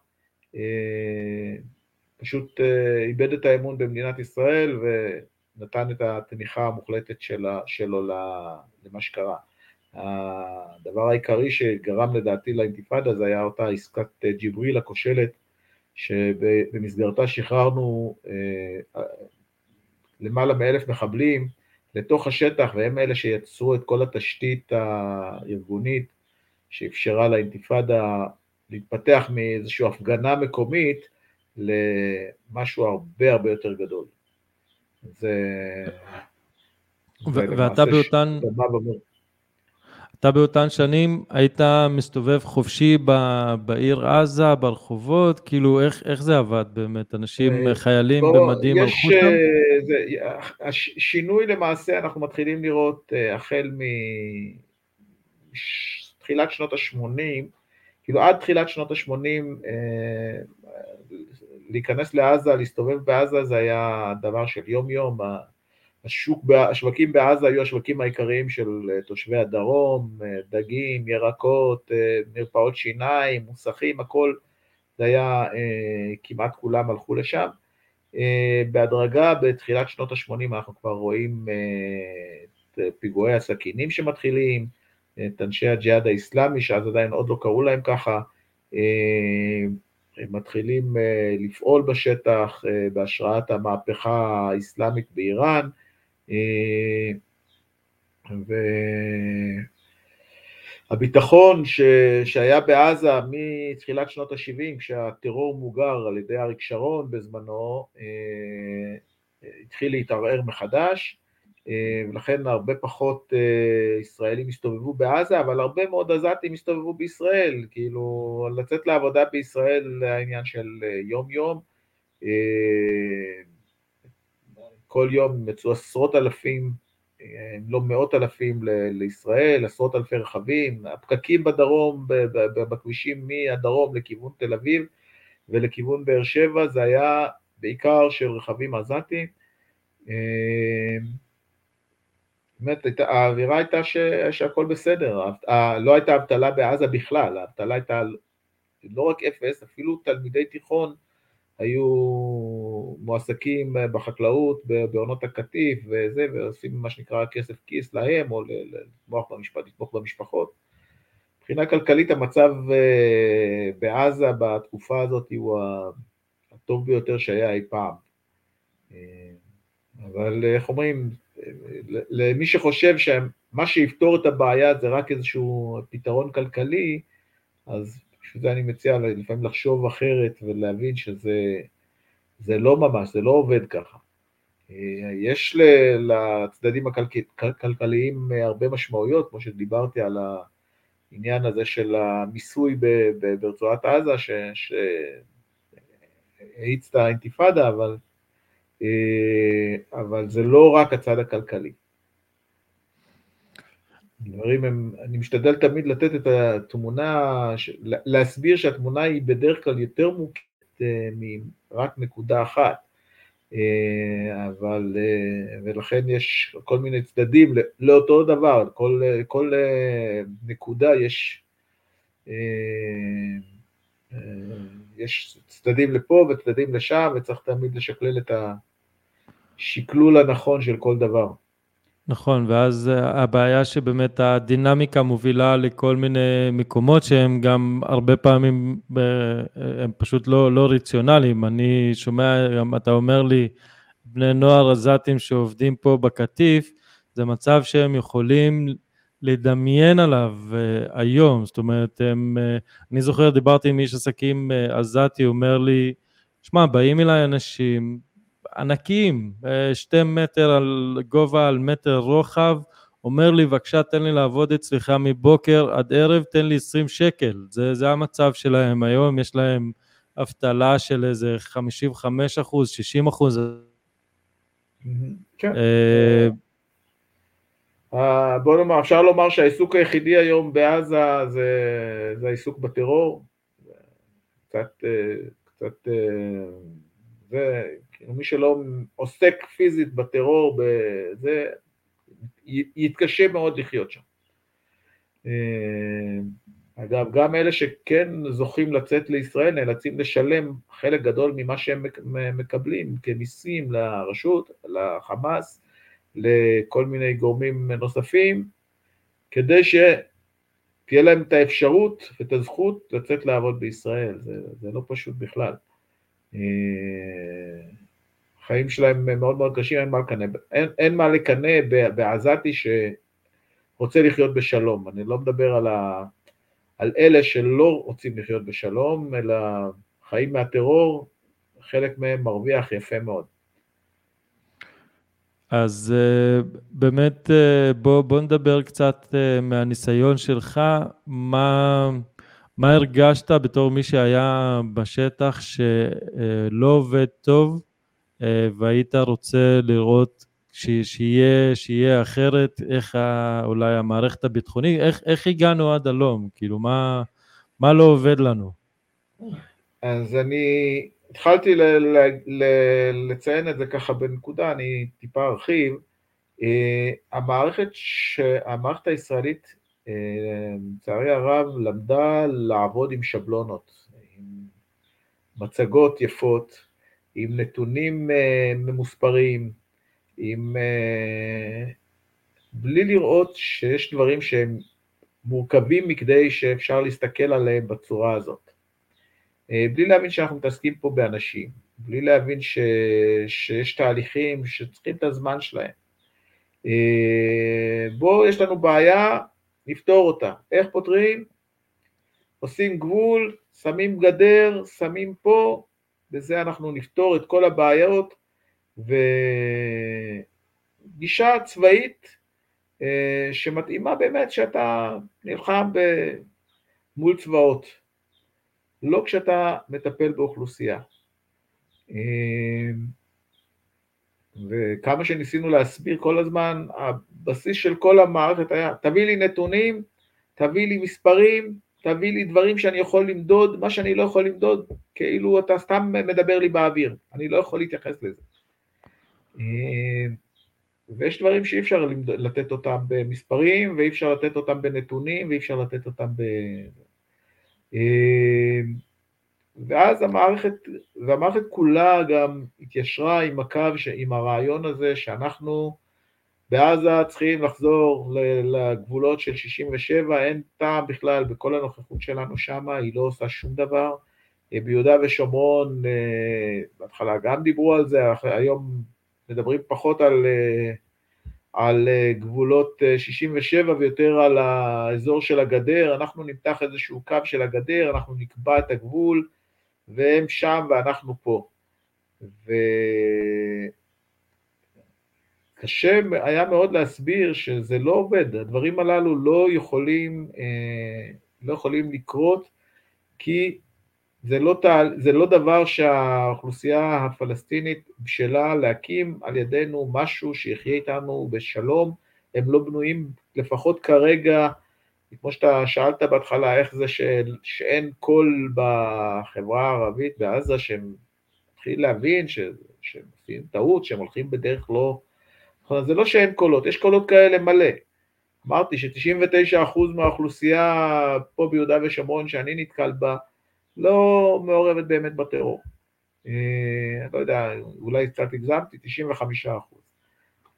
פשוט אה, איבד את האמון במדינת ישראל ונתן את התמיכה המוחלטת שלה, שלו למה שקרה. הדבר העיקרי שגרם לדעתי לאינתיפאדה זה היה אותה עסקת אה, ג'יבריל הכושלת, שבמסגרתה שחררנו אה, למעלה מאלף מחבלים לתוך השטח, והם אלה שיצרו את כל התשתית הארגונית שאפשרה לאינתיפאדה להתפתח מאיזושהי הפגנה מקומית למשהו הרבה הרבה יותר גדול. זה... ואתה באותן... אתה באותן שנים היית מסתובב חופשי בעיר עזה, ברחובות, כאילו איך, איך זה עבד באמת? אנשים, אה, חיילים בוא, במדים הלכו שם? אה, השינוי למעשה אנחנו מתחילים לראות אה, החל מתחילת שנות ה-80, כאילו עד תחילת שנות ה-80 להיכנס לעזה, להסתובב בעזה זה היה דבר של יום-יום, השוק, השווקים בעזה היו השווקים העיקריים של אה, תושבי הדרום, אה, דגים, ירקות, אה, מרפאות שיניים, מוסכים, הכל, זה היה, כמעט כולם הלכו לשם. בהדרגה בתחילת שנות ה-80 אנחנו כבר רואים את פיגועי הסכינים שמתחילים, את אנשי הג'יהאד האיסלאמי, שאז עדיין עוד לא קראו להם ככה, הם מתחילים לפעול בשטח בהשראת המהפכה האסלאמית באיראן, והביטחון ש... שהיה בעזה מתחילת שנות ה-70, כשהטרור מוגר על ידי אריק שרון בזמנו, התחיל להתערער מחדש, ולכן הרבה פחות ישראלים הסתובבו בעזה, אבל הרבה מאוד עזתים הסתובבו בישראל, כאילו לצאת לעבודה בישראל זה העניין של יום-יום, כל יום יצאו עשרות אלפים, אם לא מאות אלפים לישראל, עשרות אלפי רכבים, הפקקים בדרום, בכבישים מהדרום לכיוון תל אביב ולכיוון באר שבע, זה היה בעיקר של רכבים עזתיים. באמת, האווירה הייתה שהכל בסדר, לא הייתה אבטלה בעזה בכלל, האבטלה הייתה לא רק אפס, אפילו תלמידי תיכון היו מועסקים בחקלאות, בעונות הקטיף וזה, ועושים מה שנקרא כסף כיס להם, או לתמוך במשפט, לתמוך במשפחות. מבחינה כלכלית המצב בעזה בתקופה הזאת הוא הטוב ביותר שהיה אי פעם. אבל איך אומרים, למי שחושב שמה שיפתור את הבעיה זה רק איזשהו פתרון כלכלי, אז בשביל זה אני מציע לפעמים לחשוב אחרת ולהבין שזה זה לא ממש, זה לא עובד ככה. יש לצדדים הכלכליים הרבה משמעויות, כמו שדיברתי על העניין הזה של המיסוי ברצועת עזה, שהאיץ את האינתיפאדה, אבל אה, אבל זה לא רק הצד הכלכלי. דברים הם, אני משתדל תמיד לתת את התמונה, להסביר שהתמונה היא בדרך כלל יותר מורכבת אה, מרק נקודה אחת, אה, אבל, ולכן יש כל מיני צדדים לאותו דבר, כל, כל נקודה יש, יש צדדים לפה וצדדים לשם, וצריך תמיד לשקלל את. השקלול הנכון של כל דבר. נכון, ואז אה, הבעיה שבאמת הדינמיקה מובילה לכל מיני מקומות שהם גם הרבה פעמים, אה, הם פשוט לא, לא רציונליים. אני שומע, גם אתה אומר לי, בני נוער עזתים שעובדים פה בקטיף, זה מצב שהם יכולים לדמיין עליו היום, זאת אומרת, הם, אני זוכר, דיברתי עם איש עסקים עזתי, הוא אומר לי, שמע, באים אליי אנשים, ענקיים, אה, שתי מטר על גובה על מטר רוחב, אומר לי בבקשה תן לי לעבוד אצלך מבוקר עד ערב, תן לי 20 שקל, זה, זה המצב שלהם היום, יש להם אבטלה של איזה 55 אחוז, 60 אחוז. כן. אה, אה, בוא נאמר, אפשר לומר שהעיסוק היחידי היום בעזה זה, זה העיסוק בטרור, קצת, קצת, זה כאילו מי שלא עוסק פיזית בטרור, זה, יתקשה מאוד לחיות שם. אה, אגב, גם אלה שכן זוכים לצאת לישראל נאלצים לשלם חלק גדול ממה שהם מקבלים כמיסים לרשות, לחמאס, לכל מיני גורמים נוספים, כדי שתהיה להם את האפשרות ואת הזכות לצאת לעבוד בישראל, זה, זה לא פשוט בכלל. אה, החיים שלהם מאוד מאוד קשים, אין מה לקנא, אין, אין מה לקנא בעזתי שרוצה לחיות בשלום. אני לא מדבר על, ה, על אלה שלא רוצים לחיות בשלום, אלא חיים מהטרור, חלק מהם מרוויח יפה מאוד. אז uh, באמת uh, בוא, בוא נדבר קצת uh, מהניסיון שלך, מה, מה הרגשת בתור מי שהיה בשטח שלא עובד טוב אה, והיית רוצה לראות שיהיה, שיהיה אחרת, איך ה, אולי המערכת הביטחונית, איך, איך הגענו עד הלום? כאילו, מה, מה לא עובד לנו? אז אני התחלתי ל, ל, ל, לציין את זה ככה בנקודה, אני טיפה ארחיב. Uh, המערכת, ש... המערכת הישראלית, uh, לצערי הרב, למדה לעבוד עם שבלונות, עם מצגות יפות, עם נתונים אה, ממוספרים, עם... אה, בלי לראות שיש דברים שהם מורכבים מכדי שאפשר להסתכל עליהם בצורה הזאת. אה, בלי להבין שאנחנו מתעסקים פה באנשים, בלי להבין ש... שיש תהליכים שצריכים את הזמן שלהם. בואו, יש לנו בעיה, נפתור אותה. איך פותרים? עושים גבול, שמים גדר, שמים פה, בזה אנחנו נפתור את כל הבעיות, וגישה צבאית אה, שמתאימה באמת שאתה נלחם מול צבאות, לא כשאתה מטפל באוכלוסייה. אה, וכמה שניסינו להסביר כל הזמן, הבסיס של כל המערכת היה, תביא לי נתונים, תביא לי מספרים, תביא לי דברים שאני יכול למדוד, מה שאני לא יכול למדוד, כאילו אתה סתם מדבר לי באוויר, אני לא יכול להתייחס לזה. אה, ויש דברים שאי אפשר לתת אותם במספרים, ואי אפשר לתת אותם בנתונים, ואי אפשר לתת אותם ב... אה, ואז המערכת, והמערכת כולה גם התיישרה עם הקו, עם הרעיון הזה שאנחנו בעזה צריכים לחזור לגבולות של 67, אין טעם בכלל בכל הנוכחות שלנו שם, היא לא עושה שום דבר. אה, ביהודה ושומרון, אה, בהתחלה גם דיברו על זה, היום מדברים פחות על, אה, על גבולות 67 ויותר על האזור של הגדר, אנחנו נמתח איזשהו קו של הגדר, אנחנו נקבע את הגבול, והם שם ואנחנו פה. ו... קשה היה מאוד להסביר שזה לא עובד, הדברים הללו לא יכולים, אה, לא יכולים לקרות כי זה לא, זה לא דבר שהאוכלוסייה הפלסטינית בשלה להקים על ידינו משהו שיחיה איתנו בשלום, הם לא בנויים לפחות כרגע, כמו שאתה שאלת בהתחלה, איך זה ש, שאין קול בחברה הערבית בעזה, שהם מתחילים להבין שהם עושים טעות, שהם הולכים בדרך לא זה לא שאין קולות, יש קולות כאלה מלא. אמרתי ש-99% מהאוכלוסייה פה ביהודה ושומרון שאני נתקל בה, לא מעורבת באמת בטרור. אה, לא יודע, אולי קצת הגזמתי, 95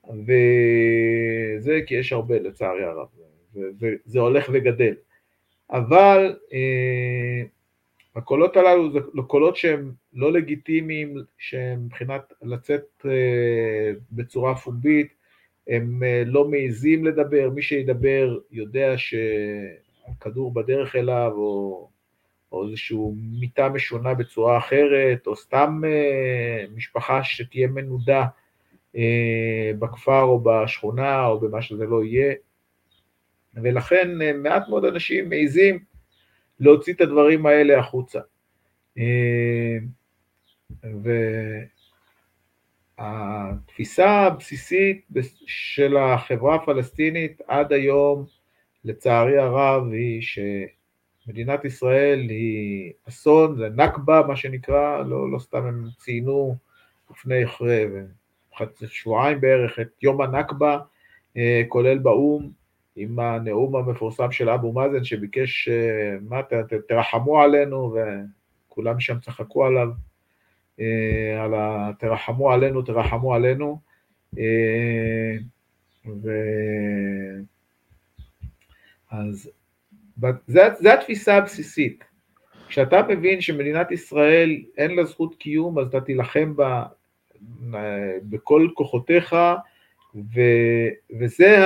וזה כי יש הרבה לצערי הרב, וזה הולך וגדל. אבל אה, הקולות הללו זה קולות שהם לא לגיטימיים, שהם מבחינת לצאת אה, בצורה פומבית, הם אה, לא מעיזים לדבר, מי שידבר יודע שהכדור בדרך אליו, או, או איזושהי מיטה משונה בצורה אחרת, או סתם אה, משפחה שתהיה מנודה בכפר או בשכונה או במה שזה לא יהיה, ולכן מעט מאוד אנשים מעיזים להוציא את הדברים האלה החוצה. אה, והתפיסה הבסיסית של החברה הפלסטינית עד היום, לצערי הרב, היא שמדינת ישראל היא אסון, זה נכבה מה שנקרא, לא, לא סתם הם ציינו לפני שבועיים בערך את יום הנכבה, אה, כולל באו"ם, עם הנאום המפורסם של אבו מאזן שביקש, אה, מה, ת, ת, תרחמו עלינו, וכולם שם צחקו עליו, אה, על ה... תרחמו עלינו, תרחמו עלינו, אה, ו... אז זו התפיסה הבסיסית. כשאתה מבין שמדינת ישראל אין לה זכות קיום, אז אתה תילחם בה בכל כוחותיך, ו, וזה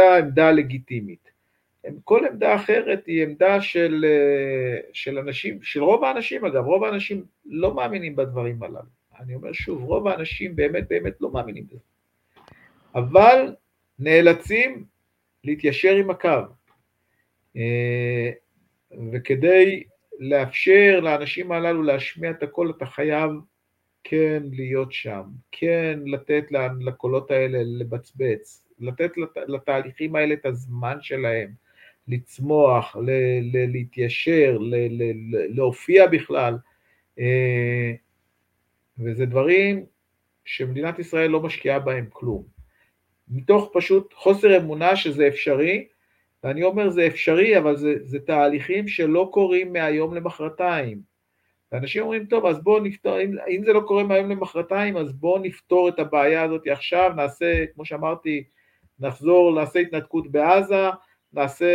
העמדה הלגיטימית. כל עמדה אחרת היא עמדה של, של אנשים, של רוב האנשים אגב, רוב האנשים לא מאמינים בדברים הללו. אני אומר שוב, רוב האנשים באמת באמת לא מאמינים בזה. אבל נאלצים להתיישר עם הקו. אה, וכדי לאפשר לאנשים הללו להשמיע את הקול, אתה חייב כן להיות שם, כן לתת לקולות האלה לבצבץ, לתת לת, לתהליכים האלה את הזמן שלהם, לצמוח, להתיישר, להופיע בכלל, אה, וזה דברים שמדינת ישראל לא משקיעה בהם כלום. מתוך פשוט חוסר אמונה שזה אפשרי, ואני אומר זה אפשרי, אבל זה, זה תהליכים שלא קורים מהיום למחרתיים. ואנשים אומרים, טוב, אז בואו נפתור, אם, אם זה לא קורה מהיום למחרתיים, אז בואו נפתור את הבעיה הזאת עכשיו, נעשה, כמו שאמרתי, נחזור, נעשה התנתקות בעזה, נעשה,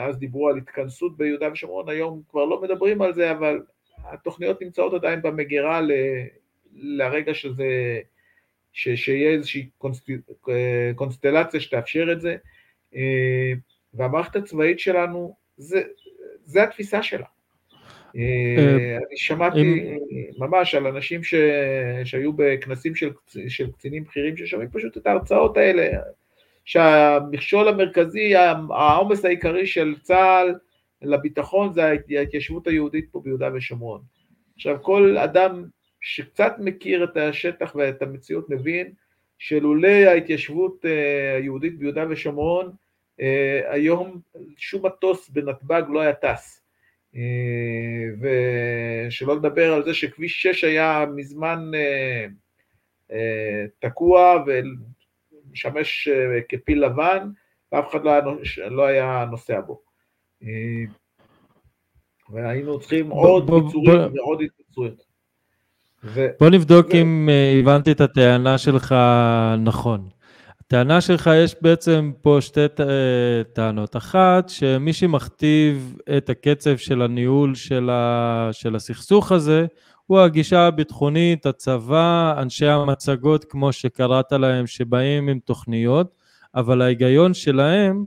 אז דיברו על התכנסות ביהודה ושומרון, היום כבר לא מדברים על זה, אבל התוכניות נמצאות עדיין במגירה ל, לרגע שזה, ש, שיהיה איזושהי קונסטל, קונסטלציה שתאפשר את זה, והמערכת הצבאית שלנו, זה, זה התפיסה שלה. אה, אני שמעתי ממש על אנשים. שהיו בכנסים של, קצינים בכירים ששומעים פשוט את ההרצאות האלה, שהמכשול המרכזי, העומס העיקרי של צה"ל לביטחון זה ההתיישבות היהודית פה ביהודה ושומרון. עכשיו כל אדם שקצת מכיר את השטח ואת המציאות מבין שלולא ההתיישבות אה, היהודית ביהודה ושומרון, אה, היום שום מטוס בנתב"ג לא היה טס. אה, ושלא לדבר על זה שכביש 6 היה מזמן אה, אה, תקוע ומשמש כפיל לבן, ואף אחד לא היה, לא היה נוסע בו. והיינו צריכים ב- עוד ביצורים ועוד התבצרויות. ו... בוא נבדוק ו... אם הבנתי את הטענה שלך נכון. הטענה שלך, יש בעצם פה שתי טענות. אחת, שמי שמכתיב את הקצב של הניהול של, ה, של הסכסוך הזה, הוא הגישה הביטחונית, הצבא, אנשי המצגות, כמו שקראת להם, שבאים עם תוכניות, אבל ההיגיון שלהם,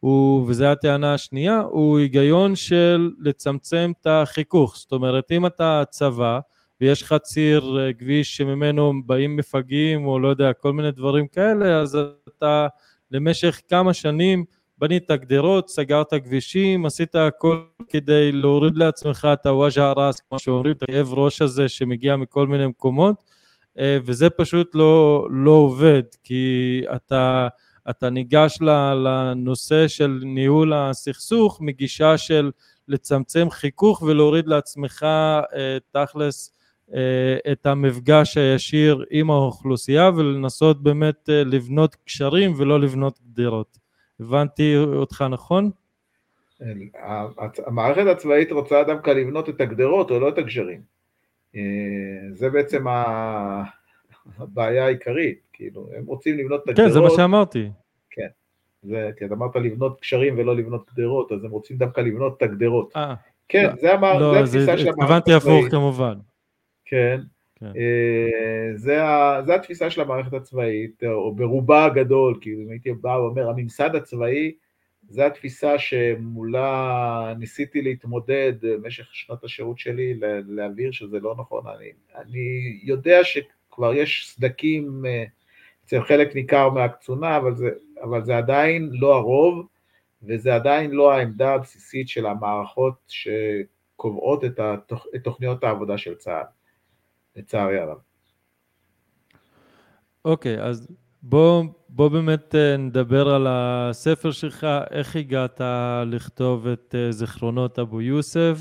הוא, וזו הטענה השנייה, הוא היגיון של לצמצם את החיכוך. זאת אומרת, אם אתה צבא, ויש לך ציר אה, כביש שממנו באים מפגעים או לא יודע, כל מיני דברים כאלה, אז אתה למשך כמה שנים בנית גדרות, סגרת כבישים, עשית הכל כדי להוריד לעצמך את הוואג'ה ראס, כמו שאומרים, את הכאב ראש הזה שמגיע מכל מיני מקומות, אה, וזה פשוט לא, לא עובד, כי אתה, אתה ניגש לנושא של ניהול הסכסוך מגישה של לצמצם חיכוך ולהוריד לעצמך אה, תכלס את המפגש הישיר עם האוכלוסייה ולנסות באמת אה, לבנות קשרים ולא לבנות גדרות. הבנתי אותך נכון? המערכת הצבאית רוצה דווקא לבנות את הגדרות או לא את הגשרים. אה, זה בעצם הבעיה העיקרית, כאילו, הם רוצים לבנות את הגדרות. כן, זה מה שאמרתי. כן, זה, כי אתה אמרת לבנות קשרים ולא לבנות גדרות, אז הם רוצים דווקא לבנות את הגדרות. 아, כן, לא, זה, המע... לא, זה התפיסה של המערכת הצבאית. הבנתי הפוך כמובן. כן, כן. אה, זה, ה, זה התפיסה של המערכת הצבאית, או ברובה הגדול, כאילו אם הייתי בא ואומר, הממסד הצבאי, זה התפיסה שמולה ניסיתי להתמודד במשך שנות השירות שלי, להבהיר שזה לא נכון. אני, אני יודע שכבר יש סדקים אה, אצל חלק ניכר מהקצונה, אבל זה, אבל זה עדיין לא הרוב, וזה עדיין לא העמדה הבסיסית של המערכות שקובעות את, התוכ, את תוכניות העבודה של צה"ל. לצערי הרב. אוקיי, okay, אז בוא, בוא באמת אה, נדבר על הספר שלך, איך הגעת לכתוב את אה, זיכרונות אבו יוסף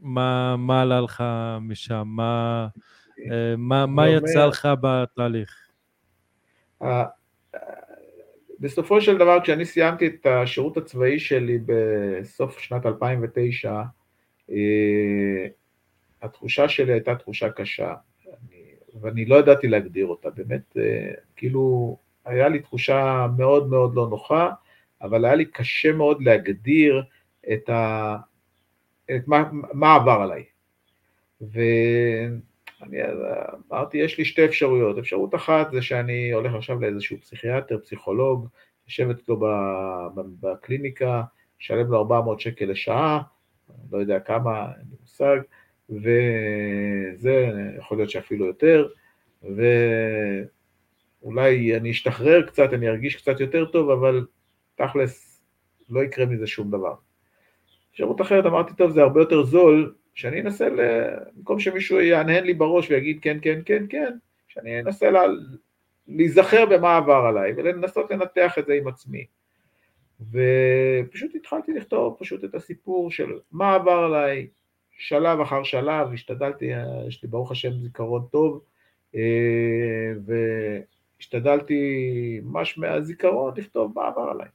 ומה עלה לך משם, מה, אה, מה, מה יצא לך בתהליך? בסופו של דבר, כשאני סיימתי את השירות הצבאי שלי בסוף שנת 2009, התחושה שלי הייתה תחושה קשה, אני, ואני לא ידעתי להגדיר אותה, באמת, אה, כאילו, היה לי תחושה מאוד מאוד לא נוחה, אבל היה לי קשה מאוד להגדיר את, ה, את מה, מה עבר עליי. ואני אמרתי, יש לי שתי אפשרויות. אפשרות אחת זה שאני הולך עכשיו לאיזשהו פסיכיאטר, פסיכולוג, יושב אצלו בקליניקה, אשלם לו 400 שקל לשעה, לא יודע כמה, אין לי מושג, וזה יכול להיות שאפילו יותר, ואולי אני אשתחרר קצת, אני ארגיש קצת יותר טוב, אבל תכלס לא יקרה מזה שום דבר. אפשרות אחרת אמרתי, טוב, זה הרבה יותר זול, שאני אנסה, במקום שמישהו יענהן לי בראש ויגיד כן, כן, כן, כן, שאני אנסה לה, להיזכר במה עבר עליי ולנסות לנתח את זה עם עצמי. ופשוט התחלתי לכתוב פשוט את הסיפור של מה עבר עליי, שלב אחר שלב, השתדלתי, יש לי ברוך השם זיכרון טוב, אה, והשתדלתי ממש מהזיכרון לכתוב מה עבר עליי.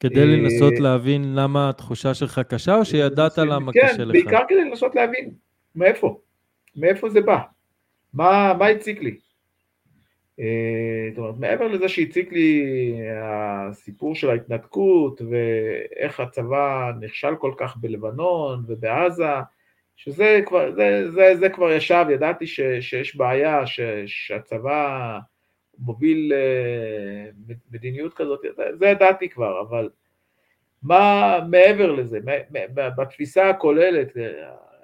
כדי לנסות להבין למה התחושה שלך קשה, או שידעת למה כן, קשה לך? כן, בעיקר כדי לנסות להבין מאיפה, מאיפה זה בא, מה, מה הציק לי. זאת אומרת, מעבר לזה שהציק לי הסיפור של ההתנתקות ואיך הצבא נכשל כל כך בלבנון ובעזה, שזה כבר, זה, זה, זה כבר ישב, ידעתי ש, שיש בעיה, ש, שהצבא מוביל מדיניות כזאת, זה ידעתי כבר, אבל מה מעבר לזה, בתפיסה הכוללת,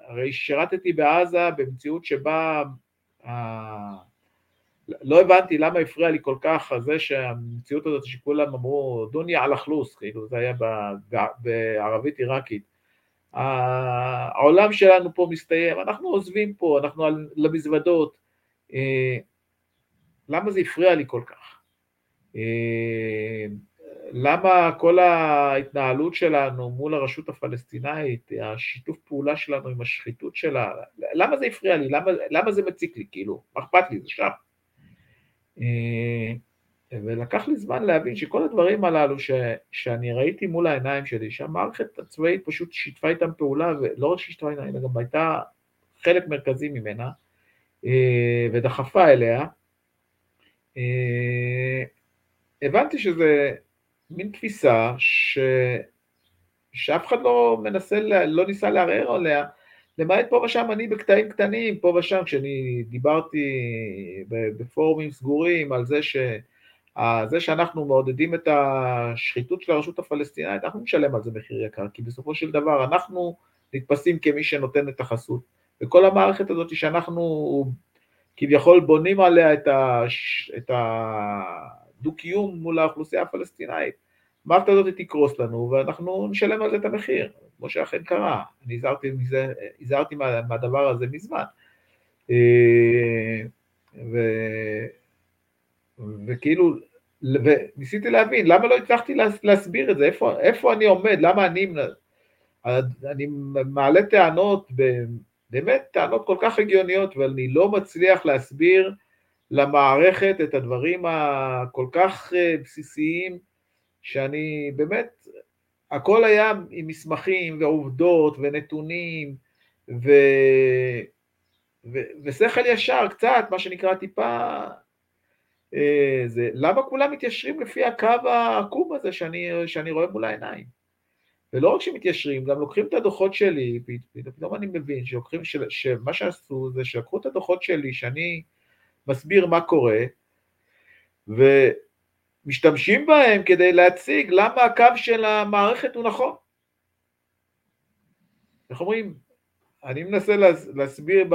הרי שירתתי בעזה במציאות שבה לא הבנתי למה הפריע לי כל כך זה שהמציאות הזאת שכולם אמרו דוניה על אכלוס, כאילו זה היה בערבית עיראקית. העולם שלנו פה מסתיים, אנחנו עוזבים פה, אנחנו למזוודות. אה, למה זה הפריע לי כל כך? אה, למה כל ההתנהלות שלנו מול הרשות הפלסטינאית, השיתוף פעולה שלנו עם השחיתות שלה, למה זה הפריע לי? למה, למה זה מציק לי? כאילו, מה אכפת לי? זה שם. אה, ולקח לי זמן להבין שכל הדברים הללו ש, שאני ראיתי מול העיניים שלי, שהמערכת הצבאית פשוט שיתפה איתם פעולה, ולא רק שיתפה עיניים, אלא גם הייתה חלק מרכזי ממנה, אה, ודחפה אליה, אה, הבנתי שזה מין תפיסה ש... שאף אחד לא מנסה, לא ניסה לערער עליה, למעט פה ושם אני בקטעים קטנים, פה ושם, כשאני דיברתי בפורומים סגורים על זה, ש... זה שאנחנו מעודדים את השחיתות של הרשות הפלסטינאית, אנחנו נשלם על זה מחיר יקר, כי בסופו של דבר אנחנו נתפסים כמי שנותן את החסות. וכל המערכת הזאת שאנחנו כביכול בונים עליה את, את הדו-קיום מול האוכלוסייה הפלסטינאית, המערכת הזאת תקרוס לנו ואנחנו נשלם על זה את המחיר. כמו שאכן קרה, אני הזהרתי, מזה, הזהרתי מה, מהדבר הזה מזמן. אה, ו, וכאילו, וניסיתי להבין, למה לא הצלחתי להסביר את זה, איפה, איפה אני עומד, למה אני, אני מעלה טענות, באמת טענות כל כך הגיוניות, ואני לא מצליח להסביר למערכת את הדברים הכל כך אה, בסיסיים, שאני באמת הכל היה עם מסמכים ועובדות ונתונים ו... ו... ושכל ישר, קצת, מה שנקרא טיפה, אה, זה, למה כולם מתיישרים לפי הקו העקום הזה שאני, שאני רואה מול העיניים? ולא רק שמתיישרים, גם לוקחים את הדוחות שלי, פתאום אני מבין שלוקחים, שמה שעשו זה שלקחו את הדוחות שלי, שאני מסביר מה קורה, ו... משתמשים בהם כדי להציג למה הקו של המערכת הוא נכון. איך אומרים? אני מנסה להסביר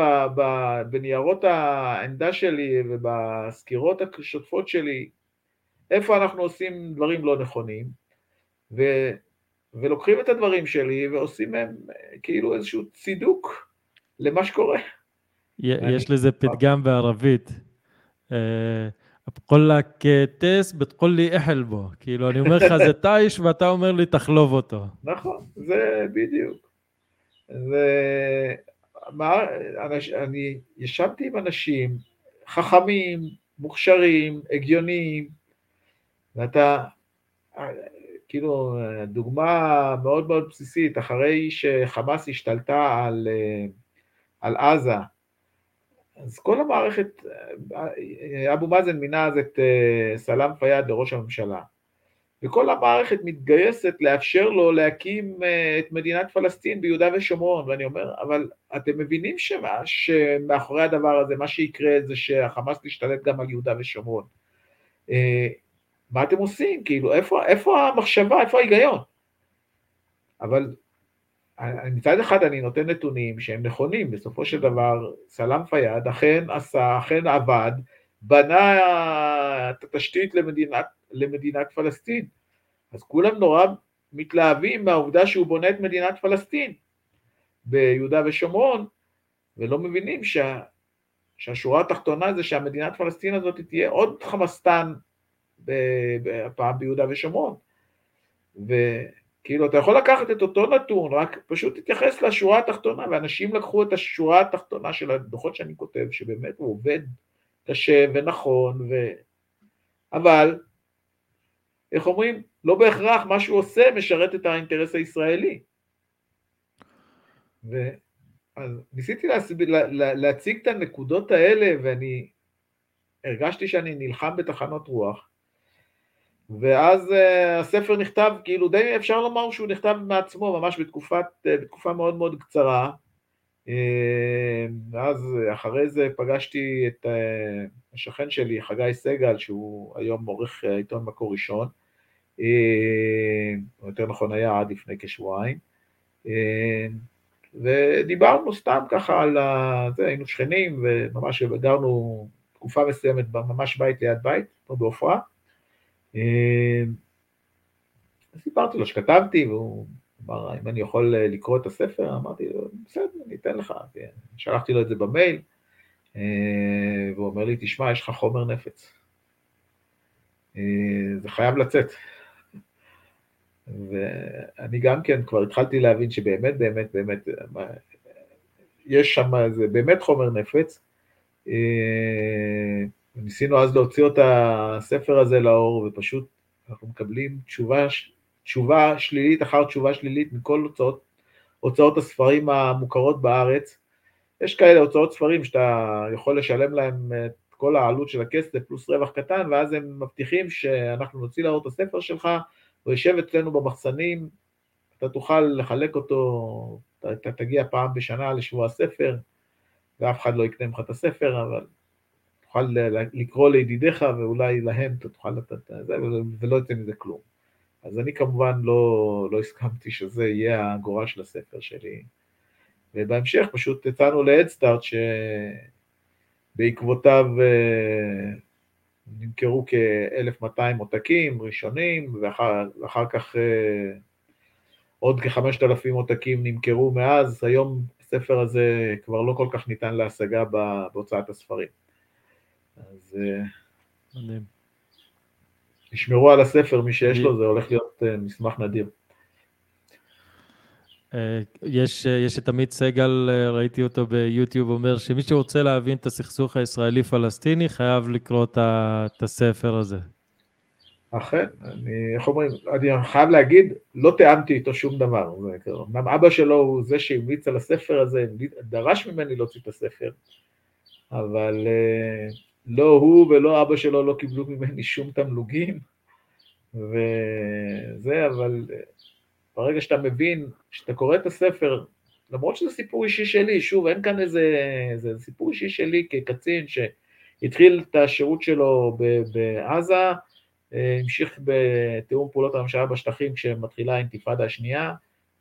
בניירות העמדה שלי ובסקירות השוטפות שלי איפה אנחנו עושים דברים לא נכונים, ו, ולוקחים את הדברים שלי ועושים מהם כאילו איזשהו צידוק למה שקורה. יש לזה פתגם בערבית. אה, בכל טס, בתקול לי אחל בו. כאילו, אני אומר לך, זה טייש, ואתה אומר לי, תחלוב אותו. נכון, זה בדיוק. אני ישבתי עם אנשים חכמים, מוכשרים, הגיוניים, ואתה, כאילו, דוגמה מאוד מאוד בסיסית, אחרי שחמאס השתלטה על, על עזה, אז כל המערכת, אבו מאזן מינה אז את אה, סלאם פיאד לראש הממשלה, וכל המערכת מתגייסת לאפשר לו להקים אה, את מדינת פלסטין ביהודה ושומרון, ואני אומר, אבל אתם מבינים שמה, שמאחורי הדבר הזה, מה שיקרה זה שהחמאס תשתלט גם על יהודה ושומרון. אה, מה אתם עושים? כאילו, איפה, איפה המחשבה, איפה ההיגיון? אבל מצד אחד אני נותן נתונים שהם נכונים, בסופו של דבר סלאם פיאד אכן עשה, אכן עבד, בנה את התשתית למדינת, למדינת פלסטין. אז כולם נורא מתלהבים מהעובדה שהוא בונה את מדינת פלסטין ביהודה ושומרון, ולא מבינים שה, שהשורה התחתונה זה שהמדינת פלסטין הזאת תהיה עוד חמאסטן הפעם ביהודה ושומרון. ו... כאילו, אתה יכול לקחת את אותו נתון, רק פשוט תתייחס לשורה התחתונה, ואנשים לקחו את השורה התחתונה של הדוחות שאני כותב, שבאמת הוא עובד קשה ונכון, ו... אבל איך אומרים, לא בהכרח מה שהוא עושה משרת את האינטרס הישראלי. אז ניסיתי להסב... לה... לה... להציג את הנקודות האלה, ואני הרגשתי שאני נלחם בתחנות רוח, ואז uh, הספר נכתב, כאילו די אפשר לומר שהוא נכתב מעצמו, ממש בתקופת, uh, בתקופה מאוד מאוד קצרה, uh, ואז אחרי זה פגשתי את uh, השכן שלי, חגי סגל, שהוא היום עורך עיתון מקור ראשון, uh, או יותר נכון היה עד לפני כשבועיים, uh, ודיברנו סתם ככה על זה, היינו שכנים, וממש גרנו תקופה מסוימת ממש בית ליד בית, פה בעופרה. אה, סיפרתי לו שכתבתי, והוא אמר, אם אני יכול לקרוא את הספר, אמרתי לו, בסדר, אני אתן לך. שלחתי לו את זה במייל, אה, והוא אומר לי, תשמע, יש לך חומר נפץ. אה, זה חייב לצאת. ואני גם כן כבר התחלתי להבין שבאמת, באמת, באמת, יש שם איזה באמת חומר נפץ. אה, ניסינו אז להוציא את הספר הזה לאור, ופשוט אנחנו מקבלים תשובה, תשובה שלילית אחר תשובה שלילית מכל הוצאות, הוצאות הספרים המוכרות בארץ. יש כאלה הוצאות ספרים שאתה יכול לשלם להם את כל העלות של הכסף פלוס רווח קטן, ואז הם מבטיחים שאנחנו נוציא לאור את הספר שלך, הוא יושב אצלנו במחסנים, אתה תוכל לחלק אותו, אתה תגיע פעם בשנה לשבוע הספר, ואף אחד לא יקנה ממך את הספר, אבל תוכל לקרוא לידידיך ואולי להם אתה תוכל לתת את זה, ולא יצא מזה כלום. אז אני כמובן לא, לא הסכמתי שזה יהיה הגורל של הספר שלי. ובהמשך פשוט יצאנו להדסטארט שבעקבותיו אה, נמכרו כ-1200 עותקים ראשונים, ואחר, ואחר כך אה, עוד כ-5,000 עותקים נמכרו מאז, היום הספר הזה כבר לא כל כך ניתן להשגה בהוצאת הספרים. אז אה, מדהים. תשמרו על הספר, מי שיש לו, זה הולך להיות אה, מסמך נדיר. אה, יש, יש את עמית סגל, ראיתי אותו ביוטיוב, אומר שמי שרוצה להבין את הסכסוך הישראלי-פלסטיני חייב לקרוא את הספר הזה. אכן, אני, איך אומרים, אני חייב להגיד, לא תיאמתי איתו שום דבר. אמנם אבא שלו הוא זה שהמליץ על הספר הזה, דרש ממני להוציא את הספר, אבל לא הוא ולא אבא שלו לא קיבלו ממני שום תמלוגים, וזה, אבל אה, ברגע שאתה מבין, כשאתה קורא את הספר, למרות שזה סיפור אישי שלי, שוב, אין כאן איזה, איזה סיפור אישי שלי כקצין שהתחיל את השירות שלו בעזה, אה, המשיך בתיאום פעולות הממשלה בשטחים כשמתחילה האינתיפאדה השנייה,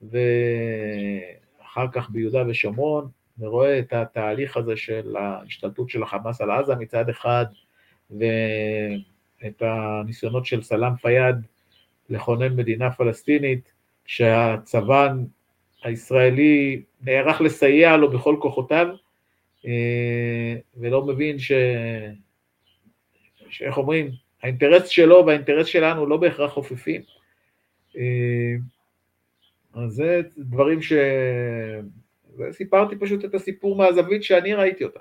ואחר כך ביהודה ושומרון, ורואה את התהליך הזה של ההשתלטות של החמאס על עזה מצד אחד, ואת הניסיונות של סלאם פיאד לכונן מדינה פלסטינית, שהצבא הישראלי נערך לסייע לו בכל כוחותיו, אה, ולא מבין ש... שאיך אומרים, האינטרס שלו והאינטרס שלנו לא בהכרח חופפים. אה, אז זה דברים ש... סיפרתי פשוט את הסיפור מהזווית שאני ראיתי אותה.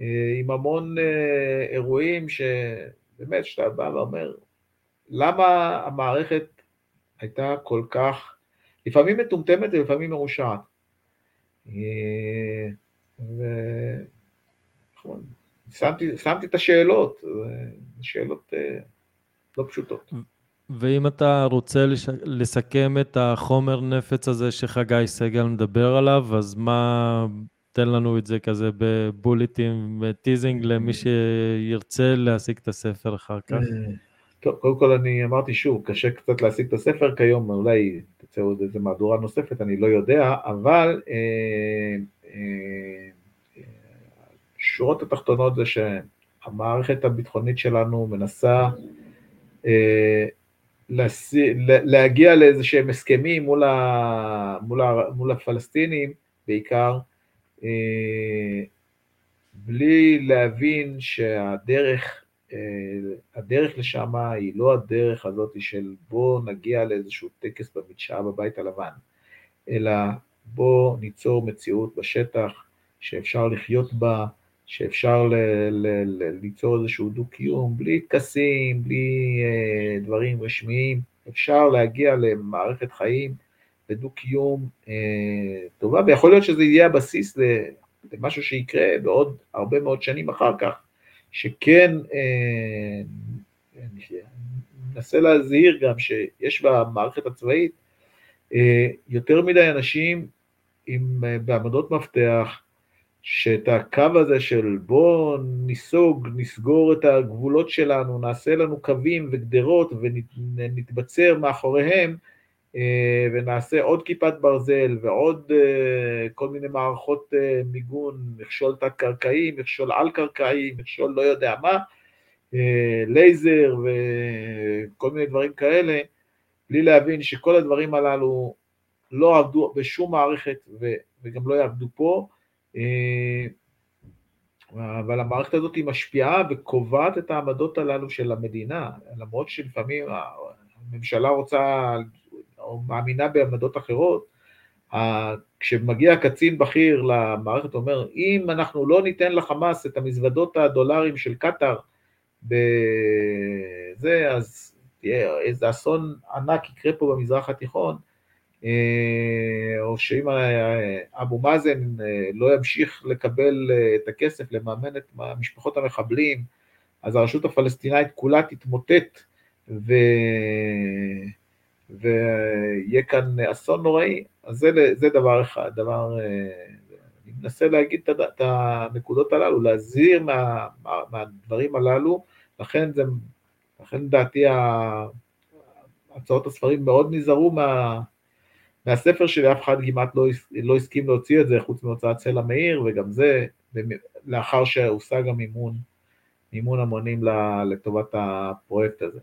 אה, עם המון אה, אירועים שבאמת, שאתה בא ואומר, למה המערכת הייתה כל כך, לפעמים מטומטמת ולפעמים מרושעת. ו... נכון, שמתי, שמתי את השאלות, שאלות אה, לא פשוטות. ואם אתה רוצה לש... לסכם את החומר נפץ הזה שחגי סגל מדבר עליו, אז מה, תן לנו את זה כזה בבוליטים וטיזינג למי שירצה להשיג את הספר אחר כך. אה, טוב, קודם כל אני אמרתי שוב, קשה קצת להשיג את הספר כיום, אולי תצא עוד איזה מהדורה נוספת, אני לא יודע, אבל אה, אה, השורות התחתונות זה שהמערכת הביטחונית שלנו מנסה אה, להגיע לאיזה שהם הסכמים מול, ה, מול, ה, מול הפלסטינים בעיקר, אה, בלי להבין שהדרך אה, הדרך לשם היא לא הדרך הזאת של בוא נגיע לאיזשהו טקס במדשאה בבית הלבן, אלא בוא ניצור מציאות בשטח שאפשר לחיות בה, שאפשר ל, ל, ל, ליצור איזשהו דו-קיום, בלי טקסים, בלי אה, דברים רשמיים, אפשר להגיע למערכת חיים לדו-קיום אה, טובה, ויכול להיות שזה יהיה הבסיס למשהו שיקרה בעוד הרבה מאוד שנים אחר כך, שכן אה, ננסה להזהיר גם שיש במערכת הצבאית אה, יותר מדי אנשים עם, אה, בעמדות מפתח, שאת הקו הזה של בוא ניסוג, נסגור את הגבולות שלנו, נעשה לנו קווים וגדרות ונתבצר מאחוריהם, אה, ונעשה עוד כיפת ברזל ועוד כל מיני מערכות מיגון, מכשול תת-קרקעי, מכשול על-קרקעי, מכשול לא יודע מה, לייזר וכל מיני דברים כאלה, בלי להבין שכל הדברים הללו לא עבדו בשום מערכת וגם לא יעבדו פה, אה, אבל המערכת הזאת היא משפיעה וקובעת את העמדות הללו של המדינה, למרות שלפעמים הממשלה רוצה או מאמינה בעמדות אחרות, כשמגיע קצין בכיר למערכת, אומר, אם אנחנו לא ניתן לחמאס את המזוודות הדולרים של קטאר בזה, אז תהיה איזה אסון ענק יקרה פה במזרח התיכון, אה, או שאם אה, אבו מאזן אה, לא ימשיך לקבל את הכסף לממן את משפחות המחבלים, אז הרשות הפלסטינאית כולה תתמוטט ו... ויהיה כאן אסון נוראי, אז זה, זה דבר אחד, דבר, אני מנסה להגיד את הנקודות הללו, להזהיר מה, מהדברים הללו, לכן זה לכן לדעתי הצעות הספרים מאוד נזהרו מה, מהספר שלי, אף אחד כמעט לא, לא הסכים להוציא את זה, חוץ מהוצאת סלע מאיר, וגם זה לאחר שהושג המימון, מימון המונים לטובת הפרויקט הזה.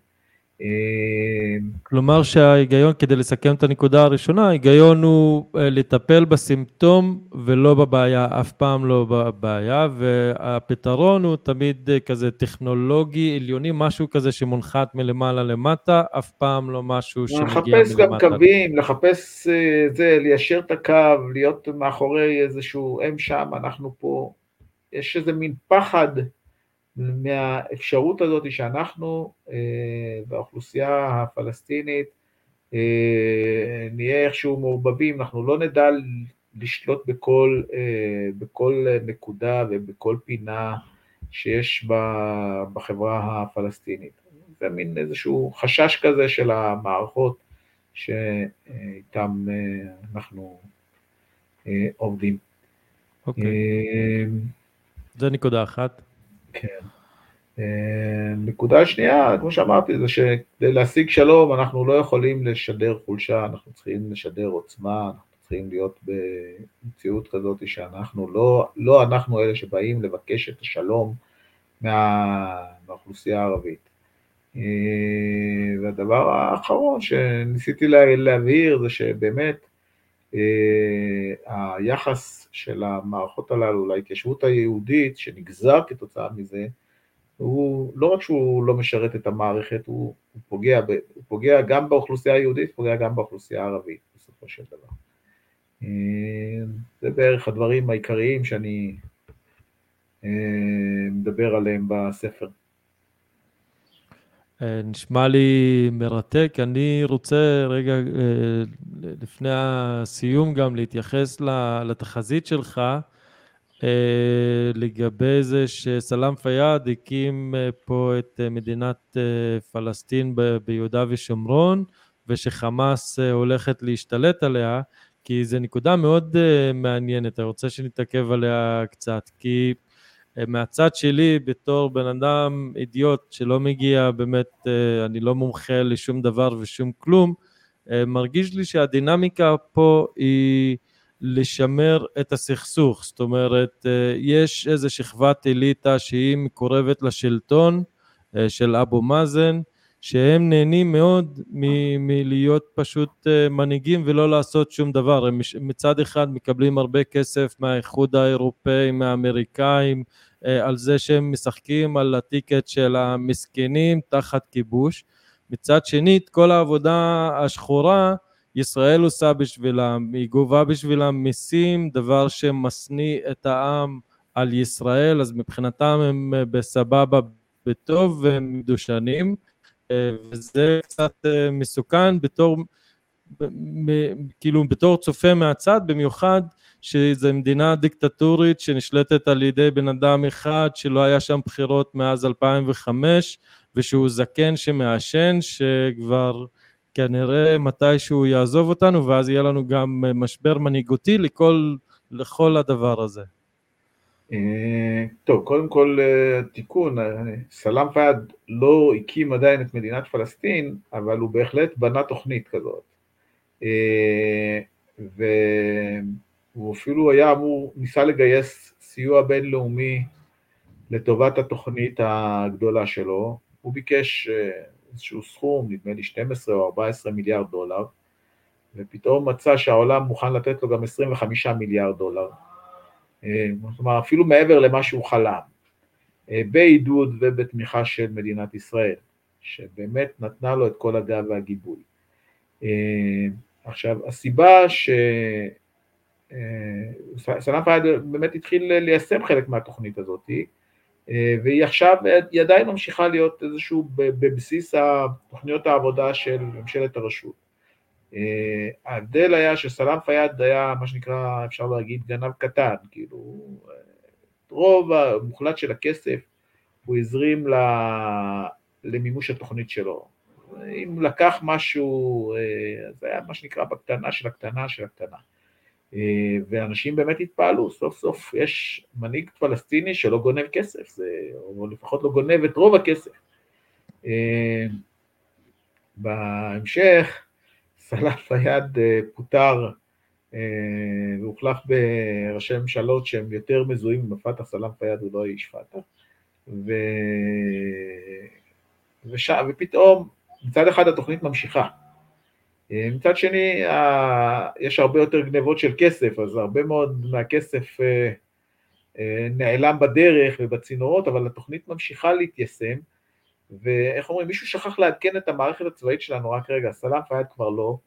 כלומר שההיגיון, כדי לסכם את הנקודה הראשונה, ההיגיון הוא אה, לטפל בסימפטום ולא בבעיה, אף פעם לא בבעיה, והפתרון הוא תמיד אה, כזה טכנולוגי, עליוני, משהו כזה שמונחת מלמעלה למטה, אף פעם לא משהו שמגיע מלמטה. לחפש גם קווים, לחפש אה, זה, ליישר את הקו, להיות מאחורי איזשהו אם שם, אנחנו פה, יש איזה מין פחד מהאפשרות הזאת שאנחנו באוכלוסייה אה, הפלסטינית אה, נהיה איכשהו מעורבבים, אנחנו לא נדע לשלוט בכל, אה, בכל נקודה ובכל פינה שיש בחברה הפלסטינית. זה מין איזשהו חשש כזה של המערכות שאיתם אנחנו עובדים. אוקיי. זה נקודה אחת. כן. אה, נקודה שנייה, כמו שאמרתי, זה שכדי להשיג שלום אנחנו לא יכולים לשדר חולשה, אנחנו צריכים לשדר עוצמה, אנחנו צריכים להיות במציאות כזאת שאנחנו לא, לא אנחנו אלה שבאים לבקש את השלום מה, מהאוכלוסייה הערבית. אה, והדבר האחרון שניסיתי להבהיר זה שבאמת אה, היחס של המערכות הללו להתיישבות היהודית שנגזר כתוצאה מזה, הוא לא רק שהוא לא משרת את המערכת, הוא, הוא, פוגע, ב, הוא פוגע גם באוכלוסייה היהודית, פוגע גם באוכלוסייה הערבית בסופו של דבר. אה, זה בערך הדברים העיקריים שאני אה, מדבר עליהם בספר. אה, נשמע לי מרתק. אני רוצה רגע לפני הסיום גם להתייחס לתחזית שלך. אה, לגבי זה שסלאם פיאד הקים אה, פה את אה, מדינת פלסטין ביהודה ושומרון ושחמאס הולכת להשתלט עליה, כי זו נקודה מאוד מעניינת, אני רוצה שנתעכב עליה קצת, כי מהצד שלי בתור בן אדם אידיוט שלא מגיע באמת, אני לא מומחה לשום דבר ושום כלום, מרגיש לי שהדינמיקה פה היא לשמר את הסכסוך, זאת אומרת, אה, יש איזו שכבת אליטה שהיא מקורבת לשלטון אה, של אבו מאזן, שהם נהנים מאוד מ- מלהיות פשוט אה, מנהיגים ולא לעשות שום דבר. הם מצד אחד מקבלים הרבה כסף מהאיחוד האירופאי, מהאמריקאים, על זה שהם משחקים על הטיקט של המסכנים תחת כיבוש. מצד שני, את כל העבודה השחורה ישראל עושה בשבילם, היא גובה בשבילם מיסים, דבר שמשניא את העם על ישראל, אז מבחינתם הם בסבבה, בטוב והם מדושנים, וזה קצת מסוכן בתור, כאילו בתור צופה מהצד, במיוחד שזו מדינה דיקטטורית שנשלטת על ידי בן אדם אחד שלא היה שם בחירות מאז 2005 ושהוא זקן שמעשן שכבר כנראה מתישהו יעזוב אותנו ואז יהיה לנו גם משבר מנהיגותי לכל, לכל הדבר הזה. אה, טוב, קודם כל אה, תיקון, אה, סלאם פיאד לא הקים עדיין את מדינת פלסטין, אבל הוא בהחלט בנה תוכנית כזאת. והוא אפילו היה אמור, ניסה לגייס סיוע בינלאומי לטובת התוכנית הגדולה שלו. הוא ביקש איזשהו סכום, נדמה לי 12 או 14 מיליארד דולר, ופתאום מצא שהעולם מוכן לתת לו גם 25 מיליארד דולר. כלומר, אפילו מעבר למה שהוא חלם, בעידוד ובתמיכה של מדינת ישראל, שבאמת נתנה לו את כל הגב והגיבוי. עכשיו, הסיבה ש... סלאם פיאד באמת התחיל ליישם חלק מהתוכנית הזאת, והיא עכשיו, היא עדיין ממשיכה להיות איזשהו בבסיס תוכניות העבודה של ממשלת הרשות. ההבדל היה שסלאם פיאד היה מה שנקרא, אפשר להגיד, גנב קטן, כאילו, רוב המוחלט של הכסף הוא הזרים למימוש התוכנית שלו. אם לקח משהו, זה היה מה שנקרא בקטנה של הקטנה של הקטנה. ואנשים באמת התפעלו, סוף סוף יש מנהיג פלסטיני שלא גונב כסף, זה, או לפחות לא גונב את רוב הכסף. בהמשך, סלאם פיאד פוטר והוחלף בראשי ממשלות שהם יותר מזוהים עם הפתח, סלאם פיאד הוא לא איש פתח, ו... וש... ופתאום מצד אחד התוכנית ממשיכה, מצד שני יש הרבה יותר גנבות של כסף, אז הרבה מאוד מהכסף נעלם בדרך ובצינורות, אבל התוכנית ממשיכה להתיישם, ואיך אומרים, מישהו שכח לעדכן את המערכת הצבאית שלנו, רק רגע, סלאם פיאד כבר לא,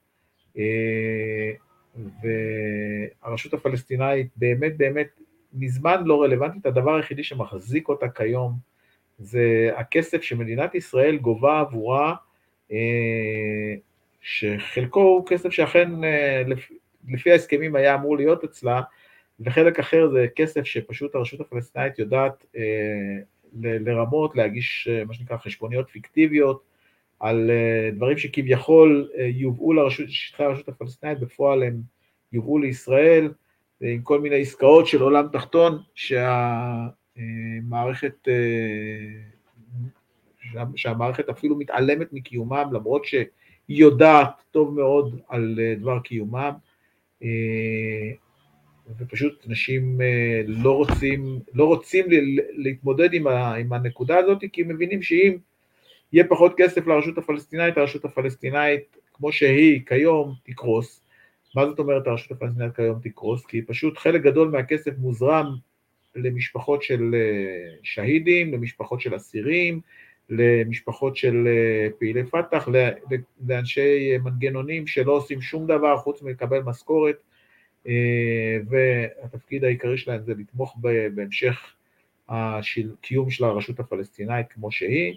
והרשות הפלסטינאית באמת באמת מזמן לא רלוונטית, הדבר היחידי שמחזיק אותה כיום זה הכסף שמדינת ישראל גובה עבורה, שחלקו הוא כסף שאכן לפי ההסכמים היה אמור להיות אצלה, וחלק אחר זה כסף שפשוט הרשות הפלסטינאית יודעת לרמות, להגיש מה שנקרא חשבוניות פיקטיביות על דברים שכביכול יובאו לרשות, שטחי הרשות הפלסטינאית, בפועל הם יובאו לישראל, עם כל מיני עסקאות של עולם תחתון, שהמערכת, שהמערכת אפילו מתעלמת מקיומם, למרות שהיא יודעת טוב מאוד על דבר קיומם, ופשוט אנשים לא רוצים, לא רוצים להתמודד עם הנקודה הזאת, כי הם מבינים שאם יהיה פחות כסף לרשות הפלסטינאית, הרשות הפלסטינאית, כמו שהיא כיום, תקרוס. מה זאת אומרת הרשות הפלסטינאית כיום תקרוס? כי פשוט חלק גדול מהכסף מוזרם למשפחות של שהידים, למשפחות של אסירים, למשפחות של פעילי פת"ח, לאנשי מנגנונים שלא עושים שום דבר חוץ מלקבל משכורת, והתפקיד העיקרי שלהם זה לתמוך בהמשך הקיום של הרשות הפלסטינאית כמו שהיא.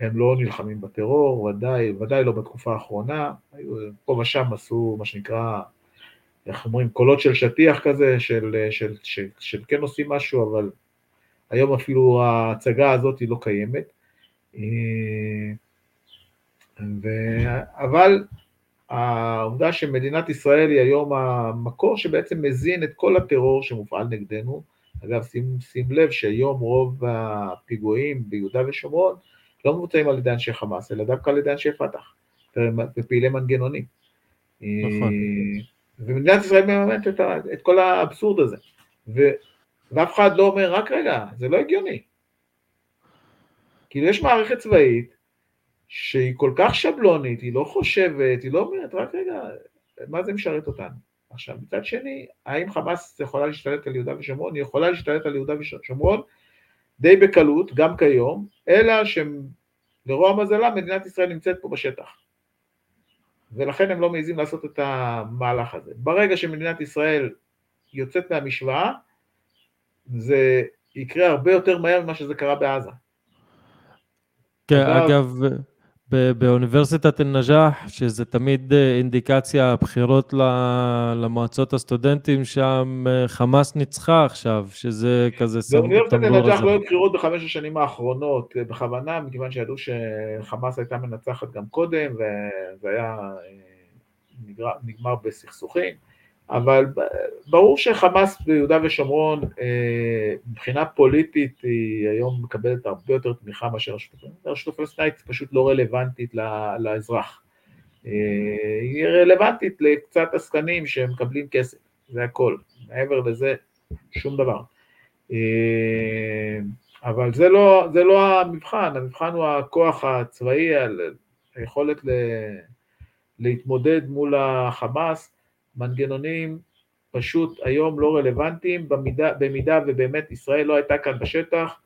הם לא נלחמים בטרור, ודאי, ודאי לא בתקופה האחרונה, פה ושם עשו מה שנקרא, איך אומרים, קולות של שטיח כזה, של, של, של, של כן עושים משהו, אבל היום אפילו ההצגה הזאת היא לא קיימת. ו... אבל העובדה שמדינת ישראל היא היום המקור שבעצם מזין את כל הטרור שמופעל נגדנו, אגב, שים, שים לב שהיום רוב הפיגועים ביהודה ושומרון לא מבוצעים על ידי אנשי חמאס, אלא דווקא על ידי אנשי פת"ח ופעילי מנגנונים. נכון. ומדינת ישראל מממנת את, את כל האבסורד הזה. ו, ואף אחד לא אומר, רק רגע, זה לא הגיוני. כאילו יש מערכת צבאית שהיא כל כך שבלונית, היא לא חושבת, היא לא אומרת, רק רגע, מה זה משרת אותנו? עכשיו, מצד שני, האם חמאס יכולה להשתלט על יהודה ושומרון? היא יכולה להשתלט על יהודה ושומרון די בקלות, גם כיום, אלא שלרוע מזלה מדינת ישראל נמצאת פה בשטח. ולכן הם לא מעיזים לעשות את המהלך הזה. ברגע שמדינת ישראל יוצאת מהמשוואה, זה יקרה הרבה יותר מהר ממה שזה קרה בעזה. כן, אגב, באוניברסיטת א-נג'אח, שזה תמיד אה, אינדיקציה, הבחירות למועצות הסטודנטים, שם אה, חמאס ניצחה עכשיו, שזה כזה סמוך באוניברסיטת א-נג'אח לא היו בחירות בחמש השנים האחרונות, אה, בכוונה, מכיוון שידעו שחמאס הייתה מנצחת גם קודם, וזה היה נגמר בסכסוכים. אבל ברור שחמאס ביהודה ושומרון אה, מבחינה פוליטית היא היום מקבלת הרבה יותר תמיכה מאשר הרשות הפלסטינית, הרשות הפלסטינית פשוט לא רלוונטית לאזרח, אה, היא רלוונטית לקצת עסקנים שמקבלים כסף, זה הכל, מעבר לזה שום דבר. אה, אבל זה לא, זה לא המבחן, המבחן הוא הכוח הצבאי, היכולת להתמודד מול החמאס, מנגנונים פשוט היום לא רלוונטיים, במידה, במידה ובאמת ישראל לא הייתה כאן בשטח,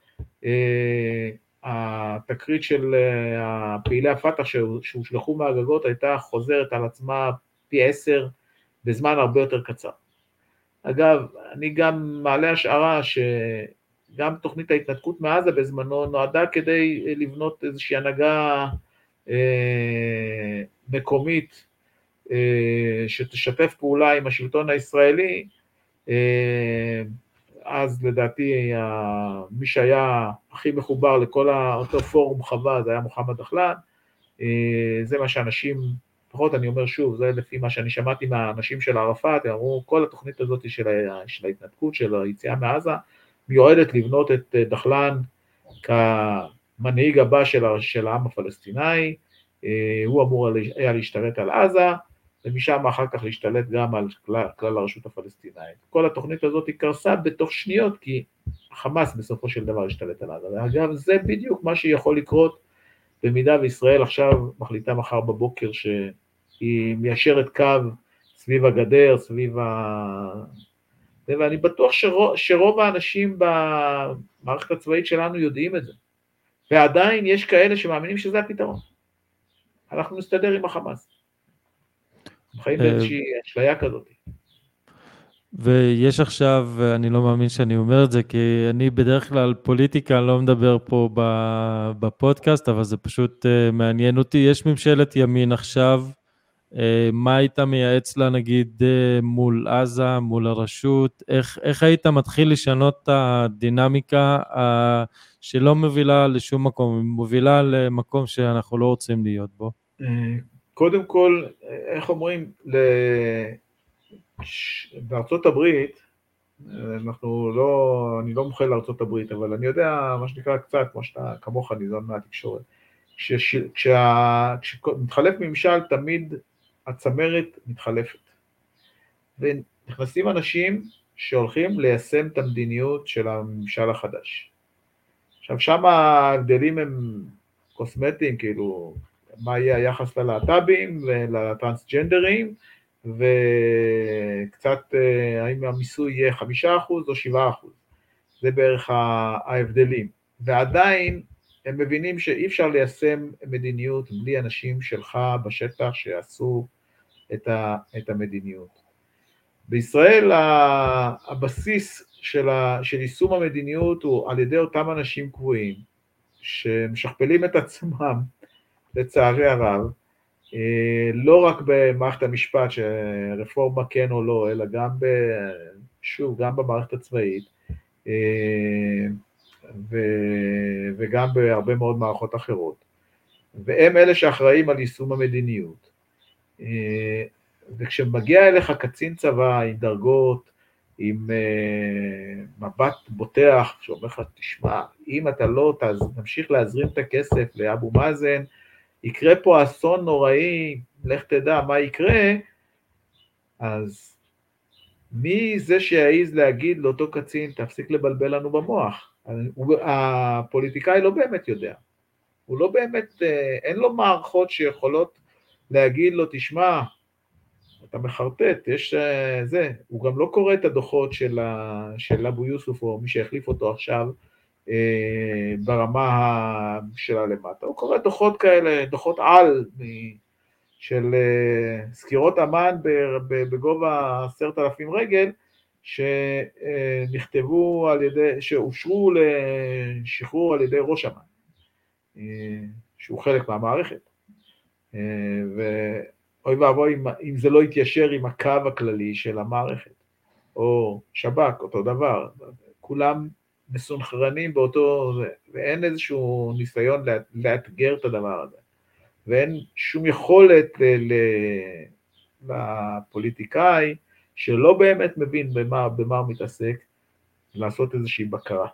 אה, התקרית של אה, פעילי הפת"ח שהושלכו מהגגות הייתה חוזרת על עצמה פי עשר בזמן הרבה יותר קצר. אגב, אני גם מעלה השערה שגם תוכנית ההתנתקות מעזה בזמנו נועדה כדי לבנות איזושהי הנהגה אה, מקומית שתשתף פעולה עם השלטון הישראלי, אה, אז לדעתי מי שהיה הכי מחובר לכל אותו פורום חווה זה היה מוחמד דחלן, אה, זה מה שאנשים, לפחות אני אומר שוב, זה לפי מה שאני שמעתי מהאנשים של ערפאת, הם אמרו כל התוכנית הזאת של, ההתנתקות, של היציאה מעזה, מיועדת לבנות את דחלן כמנהיג הבא של העם הפלסטיני, הוא אמור היה להשתלט על עזה, ומשם אחר כך להשתלט גם על כלל, כלל הרשות הפלסטינאית. כל התוכנית הזאת היא קרסה בתוך שניות כי חמאס בסופו של דבר השתלט על עזה. ואגב, זה בדיוק מה שיכול לקרות במידה וישראל עכשיו מחליטה מחר בבוקר שהיא מיישרת קו סביב הגדר, סביב ה... ואני בטוח שרוב, שרוב האנשים במערכת הצבאית שלנו יודעים את זה. ועדיין יש כאלה שמאמינים שזה הפתרון. אנחנו נסתדר עם החמאס. חיים אה, באיזושהי אשליה כזאת. ויש עכשיו, אני לא מאמין שאני אומר את זה, כי אני בדרך כלל פוליטיקה לא מדבר פה בפודקאסט, אבל זה פשוט אה, מעניין אותי. יש ממשלת ימין עכשיו, אה, מה היית מייעץ לה נגיד מול עזה, מול הרשות? איך, איך היית מתחיל לשנות את הדינמיקה שלא מובילה לשום מקום, מובילה למקום שאנחנו לא רוצים להיות בו? קודם כל, איך אומרים, בארצות הברית, אנחנו לא, אני לא מוכן לארצות הברית, אבל אני יודע מה שנקרא קצת, כמו שאתה, כמוך ניזון מהתקשורת, כשמתחלף ממשל תמיד הצמרת מתחלפת, ונכנסים אנשים שהולכים ליישם את המדיניות של הממשל החדש. עכשיו שם ההבדלים הם קוסמטיים, כאילו מה יהיה היחס ללהט"בים ולטרנסג'נדרים, וקצת אה, האם המיסוי יהיה חמישה אחוז או שבעה אחוז, זה בערך ההבדלים. ועדיין הם מבינים שאי אפשר ליישם מדיניות בלי אנשים שלך בשטח שיעשו את, המדיניות. בישראל הבסיס של יישום המדיניות הוא על ידי אותם אנשים קבועים שמשכפלים את עצמם לצערי הרב, אה, לא רק במערכת המשפט, שרפורמה כן או לא, אלא גם, ב, שוב, גם במערכת הצבאית, אה, ו, וגם בהרבה מאוד מערכות אחרות. והם אלה שאחראים על יישום המדיניות. אה, וכשמגיע אליך קצין צבא עם דרגות, עם מבט בוטח, שאומר לך, תשמע, אם אתה לא תמשיך להזרים את הכסף לאבו מאזן, יקרה פה אסון נוראי, לך תדע מה יקרה, אז מי זה שיעז להגיד לאותו קצין, תפסיק לבלבל לנו במוח? הפוליטיקאי לא באמת יודע. הוא לא באמת, אה, אין לו מערכות שיכולות להגיד לו, תשמע, אתה מחרטט, יש אה, זה, הוא גם לא קורא את הדוחות של אבו יוסוף או מי שהחליף אותו עכשיו, ברמה שלה למטה. הוא קורא דוחות כאלה, דוחות על של אה, סקירות אמן בגובה עשרת אלפים רגל, שנכתבו על ידי, שאושרו לשחרור על ידי ראש אמ"ן, שהוא חלק מהמערכת. ואוי ואבוי אם זה לא יתיישר עם הקו הכללי של המערכת, או שב"כ, אותו דבר, כולם מסונכרנים באותו, ואין איזשהו ניסיון לאתגר את הדבר הזה, ואין שום יכולת לפוליטיקאי שלא באמת מבין במה, במה הוא מתעסק, לעשות איזושהי בקרה.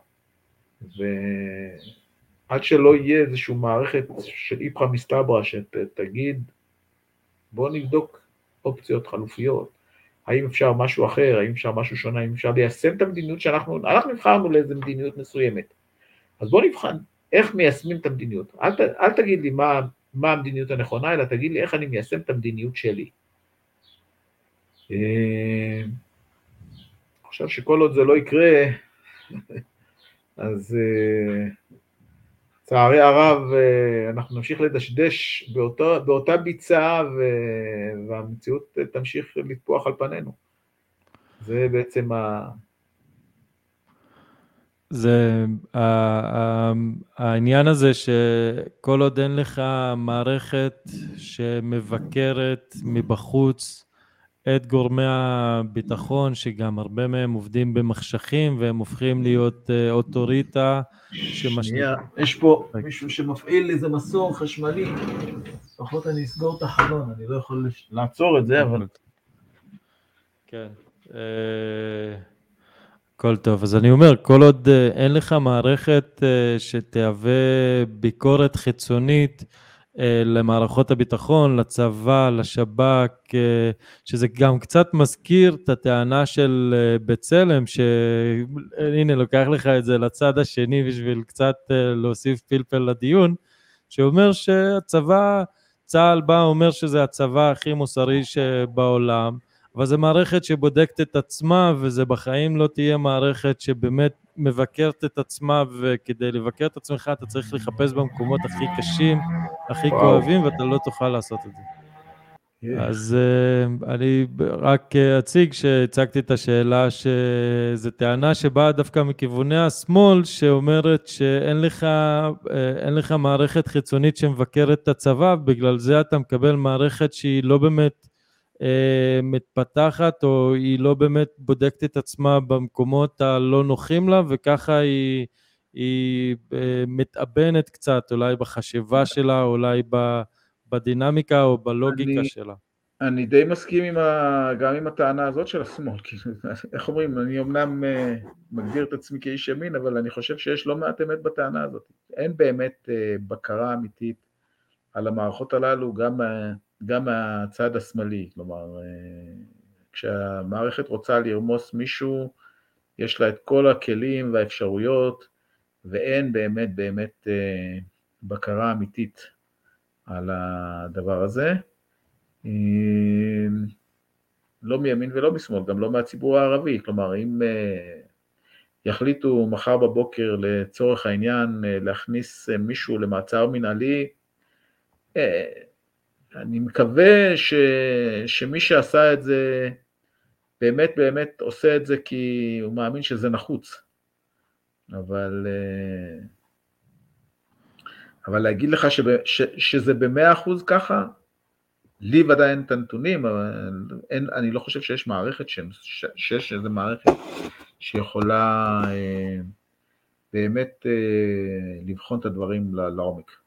ועד שלא יהיה איזושהי מערכת של איפכא מסתברא שתגיד, בואו נבדוק אופציות חלופיות, האם אפשר משהו אחר, האם אפשר משהו שונה, האם אפשר ליישם את המדיניות שאנחנו, אנחנו נבחרנו לאיזה מדיניות מסוימת. אז בואו נבחן איך מיישמים את המדיניות. אל, ת, אל תגיד לי מה, מה המדיניות הנכונה, אלא תגיד לי איך אני מיישם את המדיניות שלי. אה, חושב שכל עוד זה לא יקרה, אז לצערי הרב אה, אנחנו נמשיך לדשדש באותו, באותה ביצה והמציאות תמשיך לטפוח על פנינו. זה בעצם ה... זה העניין הזה שכל עוד אין לך מערכת שמבקרת מבחוץ את גורמי הביטחון, שגם הרבה מהם עובדים במחשכים והם הופכים להיות uh, אוטוריטה. שנייה, יש פה מישהו שמפעיל איזה מסור חשמלי, לפחות אני אסגור את החלון, אני לא יכול לעצור את זה, אבל... כן. אה, הכל טוב. אז אני אומר, כל עוד uh, אין לך מערכת שתהווה ביקורת חיצונית, אה, למערכות הביטחון, לצבא, לשב"כ, אה, שזה גם קצת מזכיר את הטענה של אה, בצלם, שהנה לוקח לך את זה לצד השני בשביל קצת להוסיף פלפל לדיון, שאומר שהצבא, צה"ל בא, אומר שזה הצבא הכי מוסרי שבעולם, אבל זו מערכת שבודקת את עצמה, וזה בחיים לא תהיה מערכת שבאמת מבקרת את עצמה, וכדי לבקר את עצמך אתה צריך לחפש במקומות הכי קשים, הכי וואו. כואבים, ואתה לא תוכל לעשות את זה. Yeah. אז uh, אני רק uh, אציג שהצגתי את השאלה שזו טענה שבאה דווקא מכיווני השמאל, שאומרת שאין לך, uh, לך מערכת חיצונית שמבקרת את הצבא, בגלל זה אתה מקבל מערכת שהיא לא באמת אה, מתפתחת או היא לא באמת בודקת את עצמה במקומות הלא נוחים לה וככה היא, היא אה, מתאבנת קצת אולי בחשיבה שלה, אולי בדינמיקה או בלוגיקה אני, שלה. אני די מסכים עם ה, גם עם הטענה הזאת של השמאל, כי איך אומרים, אני אמנם אה, מגדיר את עצמי כאיש ימין, אבל אני חושב שיש לא מעט אמת בטענה הזאת. אין באמת בקרה אמיתית על המערכות הללו, גם גם מהצד השמאלי, כלומר, אה, כשהמערכת רוצה לרמוס מישהו, יש לה את כל הכלים והאפשרויות, ואין באמת באמת אה, בקרה אמיתית על הדבר הזה. אה, לא מימין ולא משמאל, גם לא מהציבור הערבי, כלומר, אם יחליטו מחר בבוקר לצורך העניין להכניס מישהו למעצר מנהלי, אני מקווה ש, שמי שעשה את זה באמת באמת עושה את זה כי הוא מאמין שזה נחוץ. אבל, אה, אבל להגיד לך שב, ש, שזה במאה אחוז ככה, לי ודאי אין את הנתונים, אבל אין, אני לא חושב שיש מערכת, ש, שיש איזו מערכת שיכולה אה, באמת אה, לבחון את הדברים לעומק.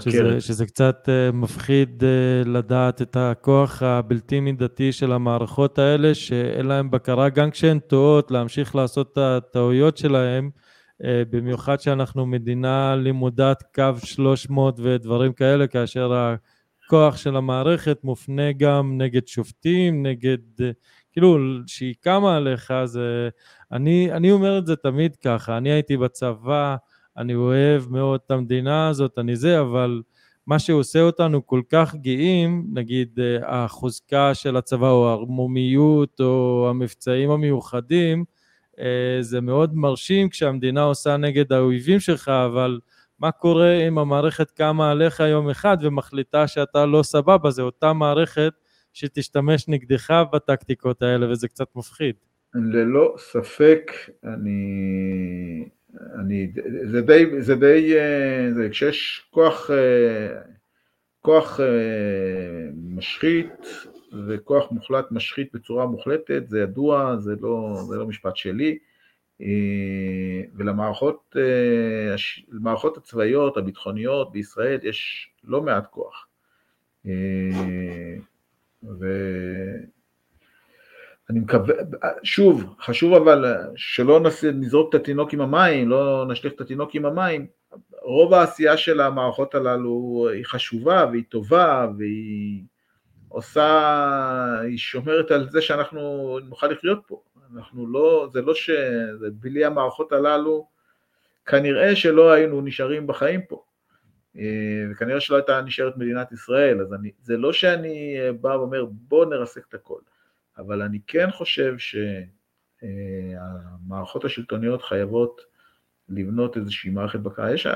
שזה, שזה קצת uh, מפחיד uh, לדעת את הכוח הבלתי מידתי של המערכות האלה, שאין להם בקרה גם כשהן טועות, להמשיך לעשות את הטעויות שלהם, uh, במיוחד שאנחנו מדינה לימודת קו 300 ודברים כאלה, כאשר הכוח של המערכת מופנה גם נגד שופטים, נגד, כאילו, שהיא קמה עליך, זה... אני, אני אומר את זה תמיד ככה, אני הייתי בצבא, אני אוהב מאוד את המדינה הזאת, אני זה, אבל מה שעושה אותנו כל כך גאים, נגיד אה, החוזקה של הצבא או הערמומיות או המבצעים המיוחדים, אה, זה מאוד מרשים כשהמדינה עושה נגד האויבים שלך, אבל מה קורה אם המערכת קמה עליך יום אחד ומחליטה שאתה לא סבבה? זה אותה מערכת שתשתמש נגדך בטקטיקות האלה, וזה קצת מפחיד. ללא ספק, אני... אני זה די, זה די, אה, זה, כשיש כוח, אה, כוח משחית וכוח מוחלט משחית בצורה מוחלטת, זה ידוע, זה לא, זה לא משפט שלי. אה, ולמערכות למערכות הצבאיות, הביטחוניות בישראל יש לא מעט כוח. אה, ואני מקווה, שוב, חשוב אבל שלא נזרוק את התינוק עם המים, לא נשליך את התינוק עם המים, רוב העשייה של המערכות הללו היא חשובה והיא טובה והיא עושה, היא שומרת על זה שאנחנו נוכל לחיות פה. אנחנו לא, זה לא ש... זה בלי המערכות הללו, כנראה שלא היינו נשארים בחיים פה. אה, וכנראה שלא הייתה נשארת מדינת ישראל, אז אני, זה לא שאני בא ואומר בוא נרסק את הכל, אבל אני כן חושב שהמערכות השלטוניות חייבות לבנות איזושהי מערכת בקרה. יש,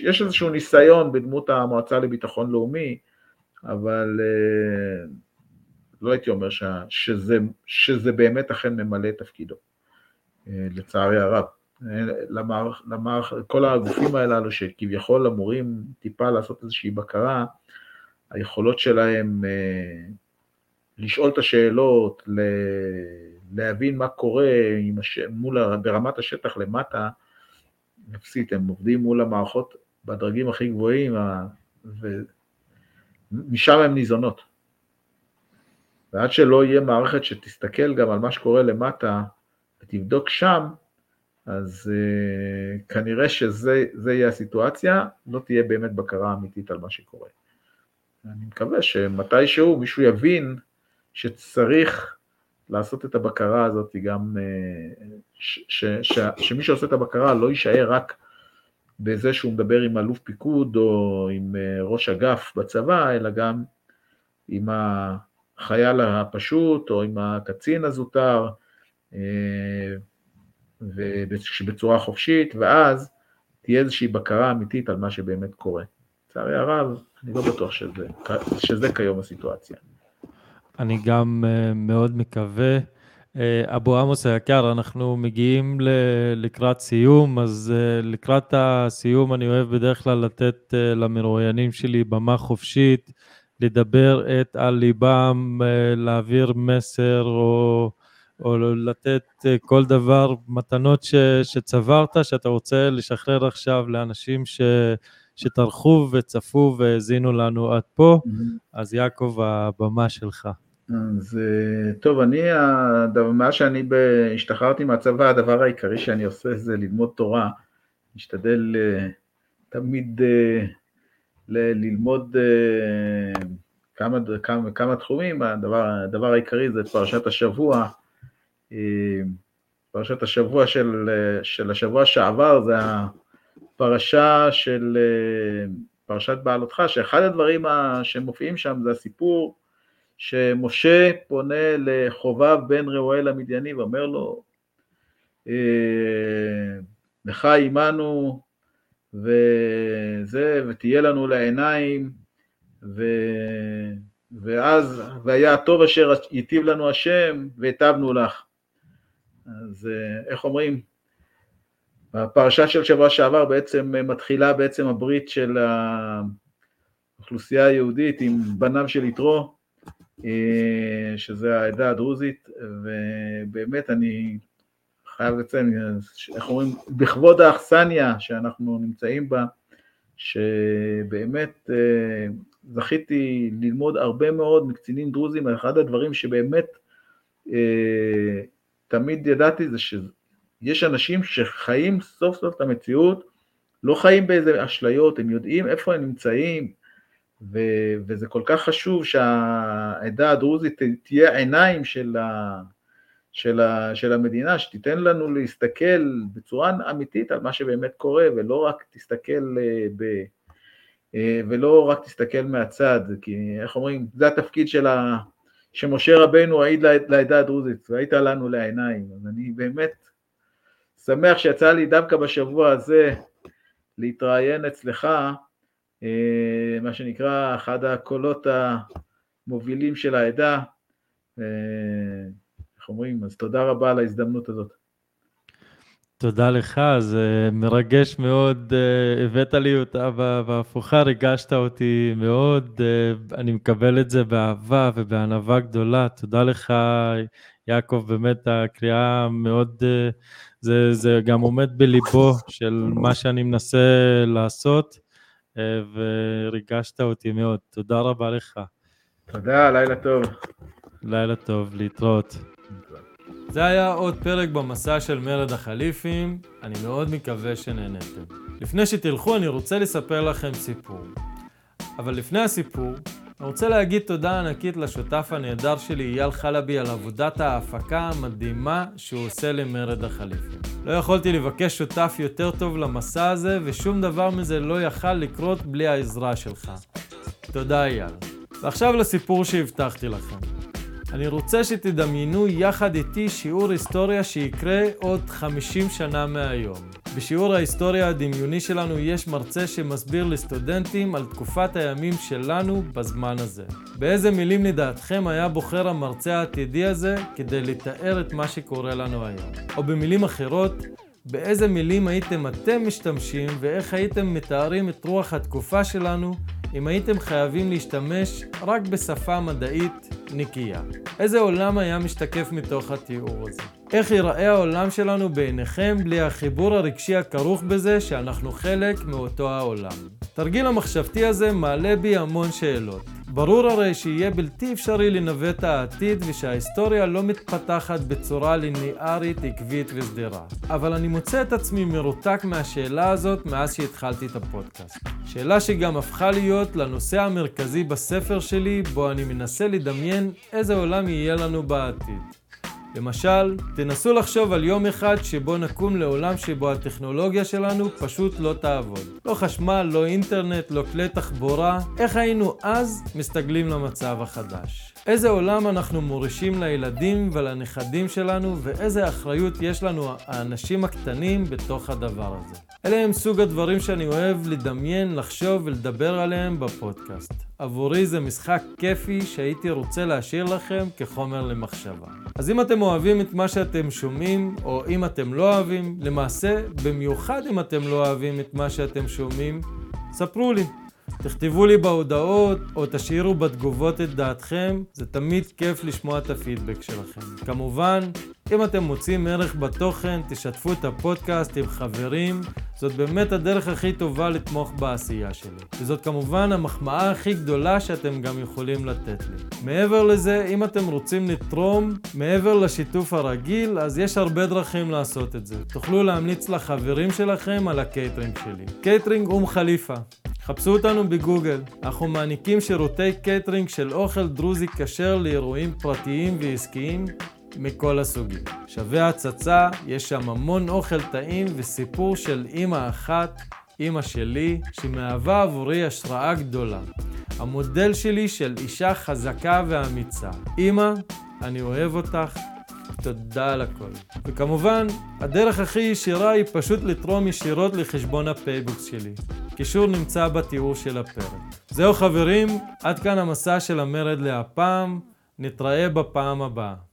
יש איזשהו ניסיון בדמות המועצה לביטחון לאומי, אבל אה, לא הייתי אומר ש, שזה, שזה באמת אכן ממלא את תפקידו, אה, לצערי הרב. למערכ, למערכ, כל הגופים הללו שכביכול אמורים טיפה לעשות איזושהי בקרה, היכולות שלהם אה, לשאול את השאלות, להבין מה קורה הש... מול, ברמת השטח למטה, אפסית, הם עובדים מול המערכות בדרגים הכי גבוהים, ומשם הן ניזונות. ועד שלא יהיה מערכת שתסתכל גם על מה שקורה למטה ותבדוק שם, אז uh, כנראה שזה יהיה הסיטואציה, לא תהיה באמת בקרה אמיתית על מה שקורה. אני מקווה שמתישהו מישהו יבין שצריך לעשות את הבקרה הזאת גם, uh, ש, ש, ש, שמי שעושה את הבקרה לא יישאר רק בזה שהוא מדבר עם אלוף פיקוד או עם uh, ראש אגף בצבא, אלא גם עם. החייל הפשוט או עם הקצין הזוטר, אה, בצורה חופשית, ואז תהיה איזושהי בקרה אמיתית על מה שבאמת קורה. לצערי הרב, אני לא בטוח שזה, שזה כיום הסיטואציה. אני גם אה, מאוד מקווה. אה, אבו עמוס היקר, אנחנו מגיעים לקראת סיום, אז לקראת הסיום אני אוהב בדרך כלל לתת למרואיינים שלי במה חופשית. לדבר את על ליבם, אה, להעביר מסר או, או לתת אה, כל דבר, מתנות ש, שצברת, שאתה רוצה לשחרר עכשיו לאנשים ש, שטרחו וצפו והאזינו לנו עד פה, mm-hmm. אז יעקב, הבמה שלך. אז אה, טוב, אני, מאז שאני השתחררתי מהצבא, הדבר העיקרי שאני עושה זה ללמוד תורה. משתדל תמיד ל- ללמוד כמה, כמה, כמה תחומים, הדבר, הדבר העיקרי זה פרשת השבוע, פרשת השבוע של, של השבוע שעבר זה הפרשה של פרשת בעלותך, שאחד הדברים שמופיעים שם זה הסיפור שמשה פונה לחובב בן ראואל המדייני ואומר לו, לך עמנו וזה, ותהיה לנו לעיניים, ו... ואז, והיה הטוב אשר היטיב לנו השם, והיטבנו לך. אז איך אומרים? בפרשה של שבוע שעבר בעצם מתחילה בעצם הברית של האוכלוסייה היהודית עם בניו של יתרו, אה, שזה העדה הדרוזית, ובאמת אני חייב לציין, איך אומרים, בכבוד האכסניה שאנחנו נמצאים בה, שבאמת אה, זכיתי ללמוד הרבה מאוד מקצינים דרוזים, אחד הדברים שבאמת אה, תמיד ידעתי זה שיש אנשים שחיים סוף סוף את המציאות, לא חיים באיזה אשליות, הם יודעים איפה הם נמצאים, ו- וזה כל כך חשוב שהעדה הדרוזית תהיה עיניים של, ה- של, ה, של המדינה, שתיתן לנו להסתכל בצורה אמיתית על מה שבאמת קורה, ולא רק תסתכל אה, ב... אה, ולא רק תסתכל מהצד, כי איך אומרים, זה התפקיד של ה... שמשה רבנו העיד לעדה הדרוזית, והיית לנו לעיניים, אז אני באמת שמח שיצא לי דווקא בשבוע הזה להתראיין אצלך, מה שנקרא אחד הקולות המובילים של העדה. איך אומרים? אז תודה רבה על ההזדמנות הזאת. תודה לך, זה מרגש מאוד, אה, הבאת לי אותה בהפוכה, ריגשת אותי מאוד, אה, אני מקבל את זה באהבה ובענווה גדולה. תודה לך, יעקב, באמת הקריאה מאוד, אה, זה, זה גם עומד בליבו של מה שאני מנסה לעשות, וריגשת אותי מאוד. תודה רבה לך. תודה, לילה טוב. לילה טוב, להתראות. זה היה עוד פרק במסע של מרד החליפים, אני מאוד מקווה שנהנתם. לפני שתלכו אני רוצה לספר לכם סיפור. אבל לפני הסיפור, אני רוצה להגיד תודה ענקית לשותף הנהדר שלי אייל חלבי על עבודת ההפקה המדהימה שהוא עושה למרד החליפים. לא יכולתי לבקש שותף יותר טוב למסע הזה, ושום דבר מזה לא יכל לקרות בלי העזרה שלך. תודה אייל. ועכשיו לסיפור שהבטחתי לכם. אני רוצה שתדמיינו יחד איתי שיעור היסטוריה שיקרה עוד 50 שנה מהיום. בשיעור ההיסטוריה הדמיוני שלנו יש מרצה שמסביר לסטודנטים על תקופת הימים שלנו בזמן הזה. באיזה מילים לדעתכם היה בוחר המרצה העתידי הזה כדי לתאר את מה שקורה לנו היום? או במילים אחרות, באיזה מילים הייתם אתם משתמשים ואיך הייתם מתארים את רוח התקופה שלנו אם הייתם חייבים להשתמש רק בשפה מדעית נקייה. איזה עולם היה משתקף מתוך התיאור הזה? איך ייראה העולם שלנו בעיניכם בלי החיבור הרגשי הכרוך בזה שאנחנו חלק מאותו העולם? תרגיל המחשבתי הזה מעלה בי המון שאלות. ברור הרי שיהיה בלתי אפשרי לנווט העתיד ושההיסטוריה לא מתפתחת בצורה ליניארית, עקבית וסדירה. אבל אני מוצא את עצמי מרותק מהשאלה הזאת מאז שהתחלתי את הפודקאסט. שאלה שגם הפכה להיות לנושא המרכזי בספר שלי, בו אני מנסה לדמיין איזה עולם יהיה לנו בעתיד. למשל, תנסו לחשוב על יום אחד שבו נקום לעולם שבו הטכנולוגיה שלנו פשוט לא תעבוד. לא חשמל, לא אינטרנט, לא כלי תחבורה. איך היינו אז מסתגלים למצב החדש? איזה עולם אנחנו מורישים לילדים ולנכדים שלנו ואיזה אחריות יש לנו האנשים הקטנים בתוך הדבר הזה. אלה הם סוג הדברים שאני אוהב לדמיין, לחשוב ולדבר עליהם בפודקאסט. עבורי זה משחק כיפי שהייתי רוצה להשאיר לכם כחומר למחשבה. אז אם אתם אוהבים את מה שאתם שומעים, או אם אתם לא אוהבים, למעשה, במיוחד אם אתם לא אוהבים את מה שאתם שומעים, ספרו לי. תכתבו לי בהודעות או תשאירו בתגובות את דעתכם, זה תמיד כיף לשמוע את הפידבק שלכם. כמובן, אם אתם מוצאים ערך בתוכן, תשתפו את הפודקאסט עם חברים, זאת באמת הדרך הכי טובה לתמוך בעשייה שלי. וזאת כמובן המחמאה הכי גדולה שאתם גם יכולים לתת לי. מעבר לזה, אם אתם רוצים לתרום, מעבר לשיתוף הרגיל, אז יש הרבה דרכים לעשות את זה. תוכלו להמליץ לחברים שלכם על הקייטרינג שלי. קייטרינג אום חליפה. חפשו אותנו בגוגל, אנחנו מעניקים שירותי קייטרינג של אוכל דרוזי כשר לאירועים פרטיים ועסקיים מכל הסוגים. שווה הצצה, יש שם המון אוכל טעים וסיפור של אימא אחת, אימא שלי, שמהווה עבורי השראה גדולה. המודל שלי של אישה חזקה ואמיצה. אימא, אני אוהב אותך, תודה על הכל. וכמובן, הדרך הכי ישירה היא פשוט לתרום ישירות לחשבון הפייבוקס שלי. קישור נמצא בתיאור של הפרק. זהו חברים, עד כאן המסע של המרד להפעם, נתראה בפעם הבאה.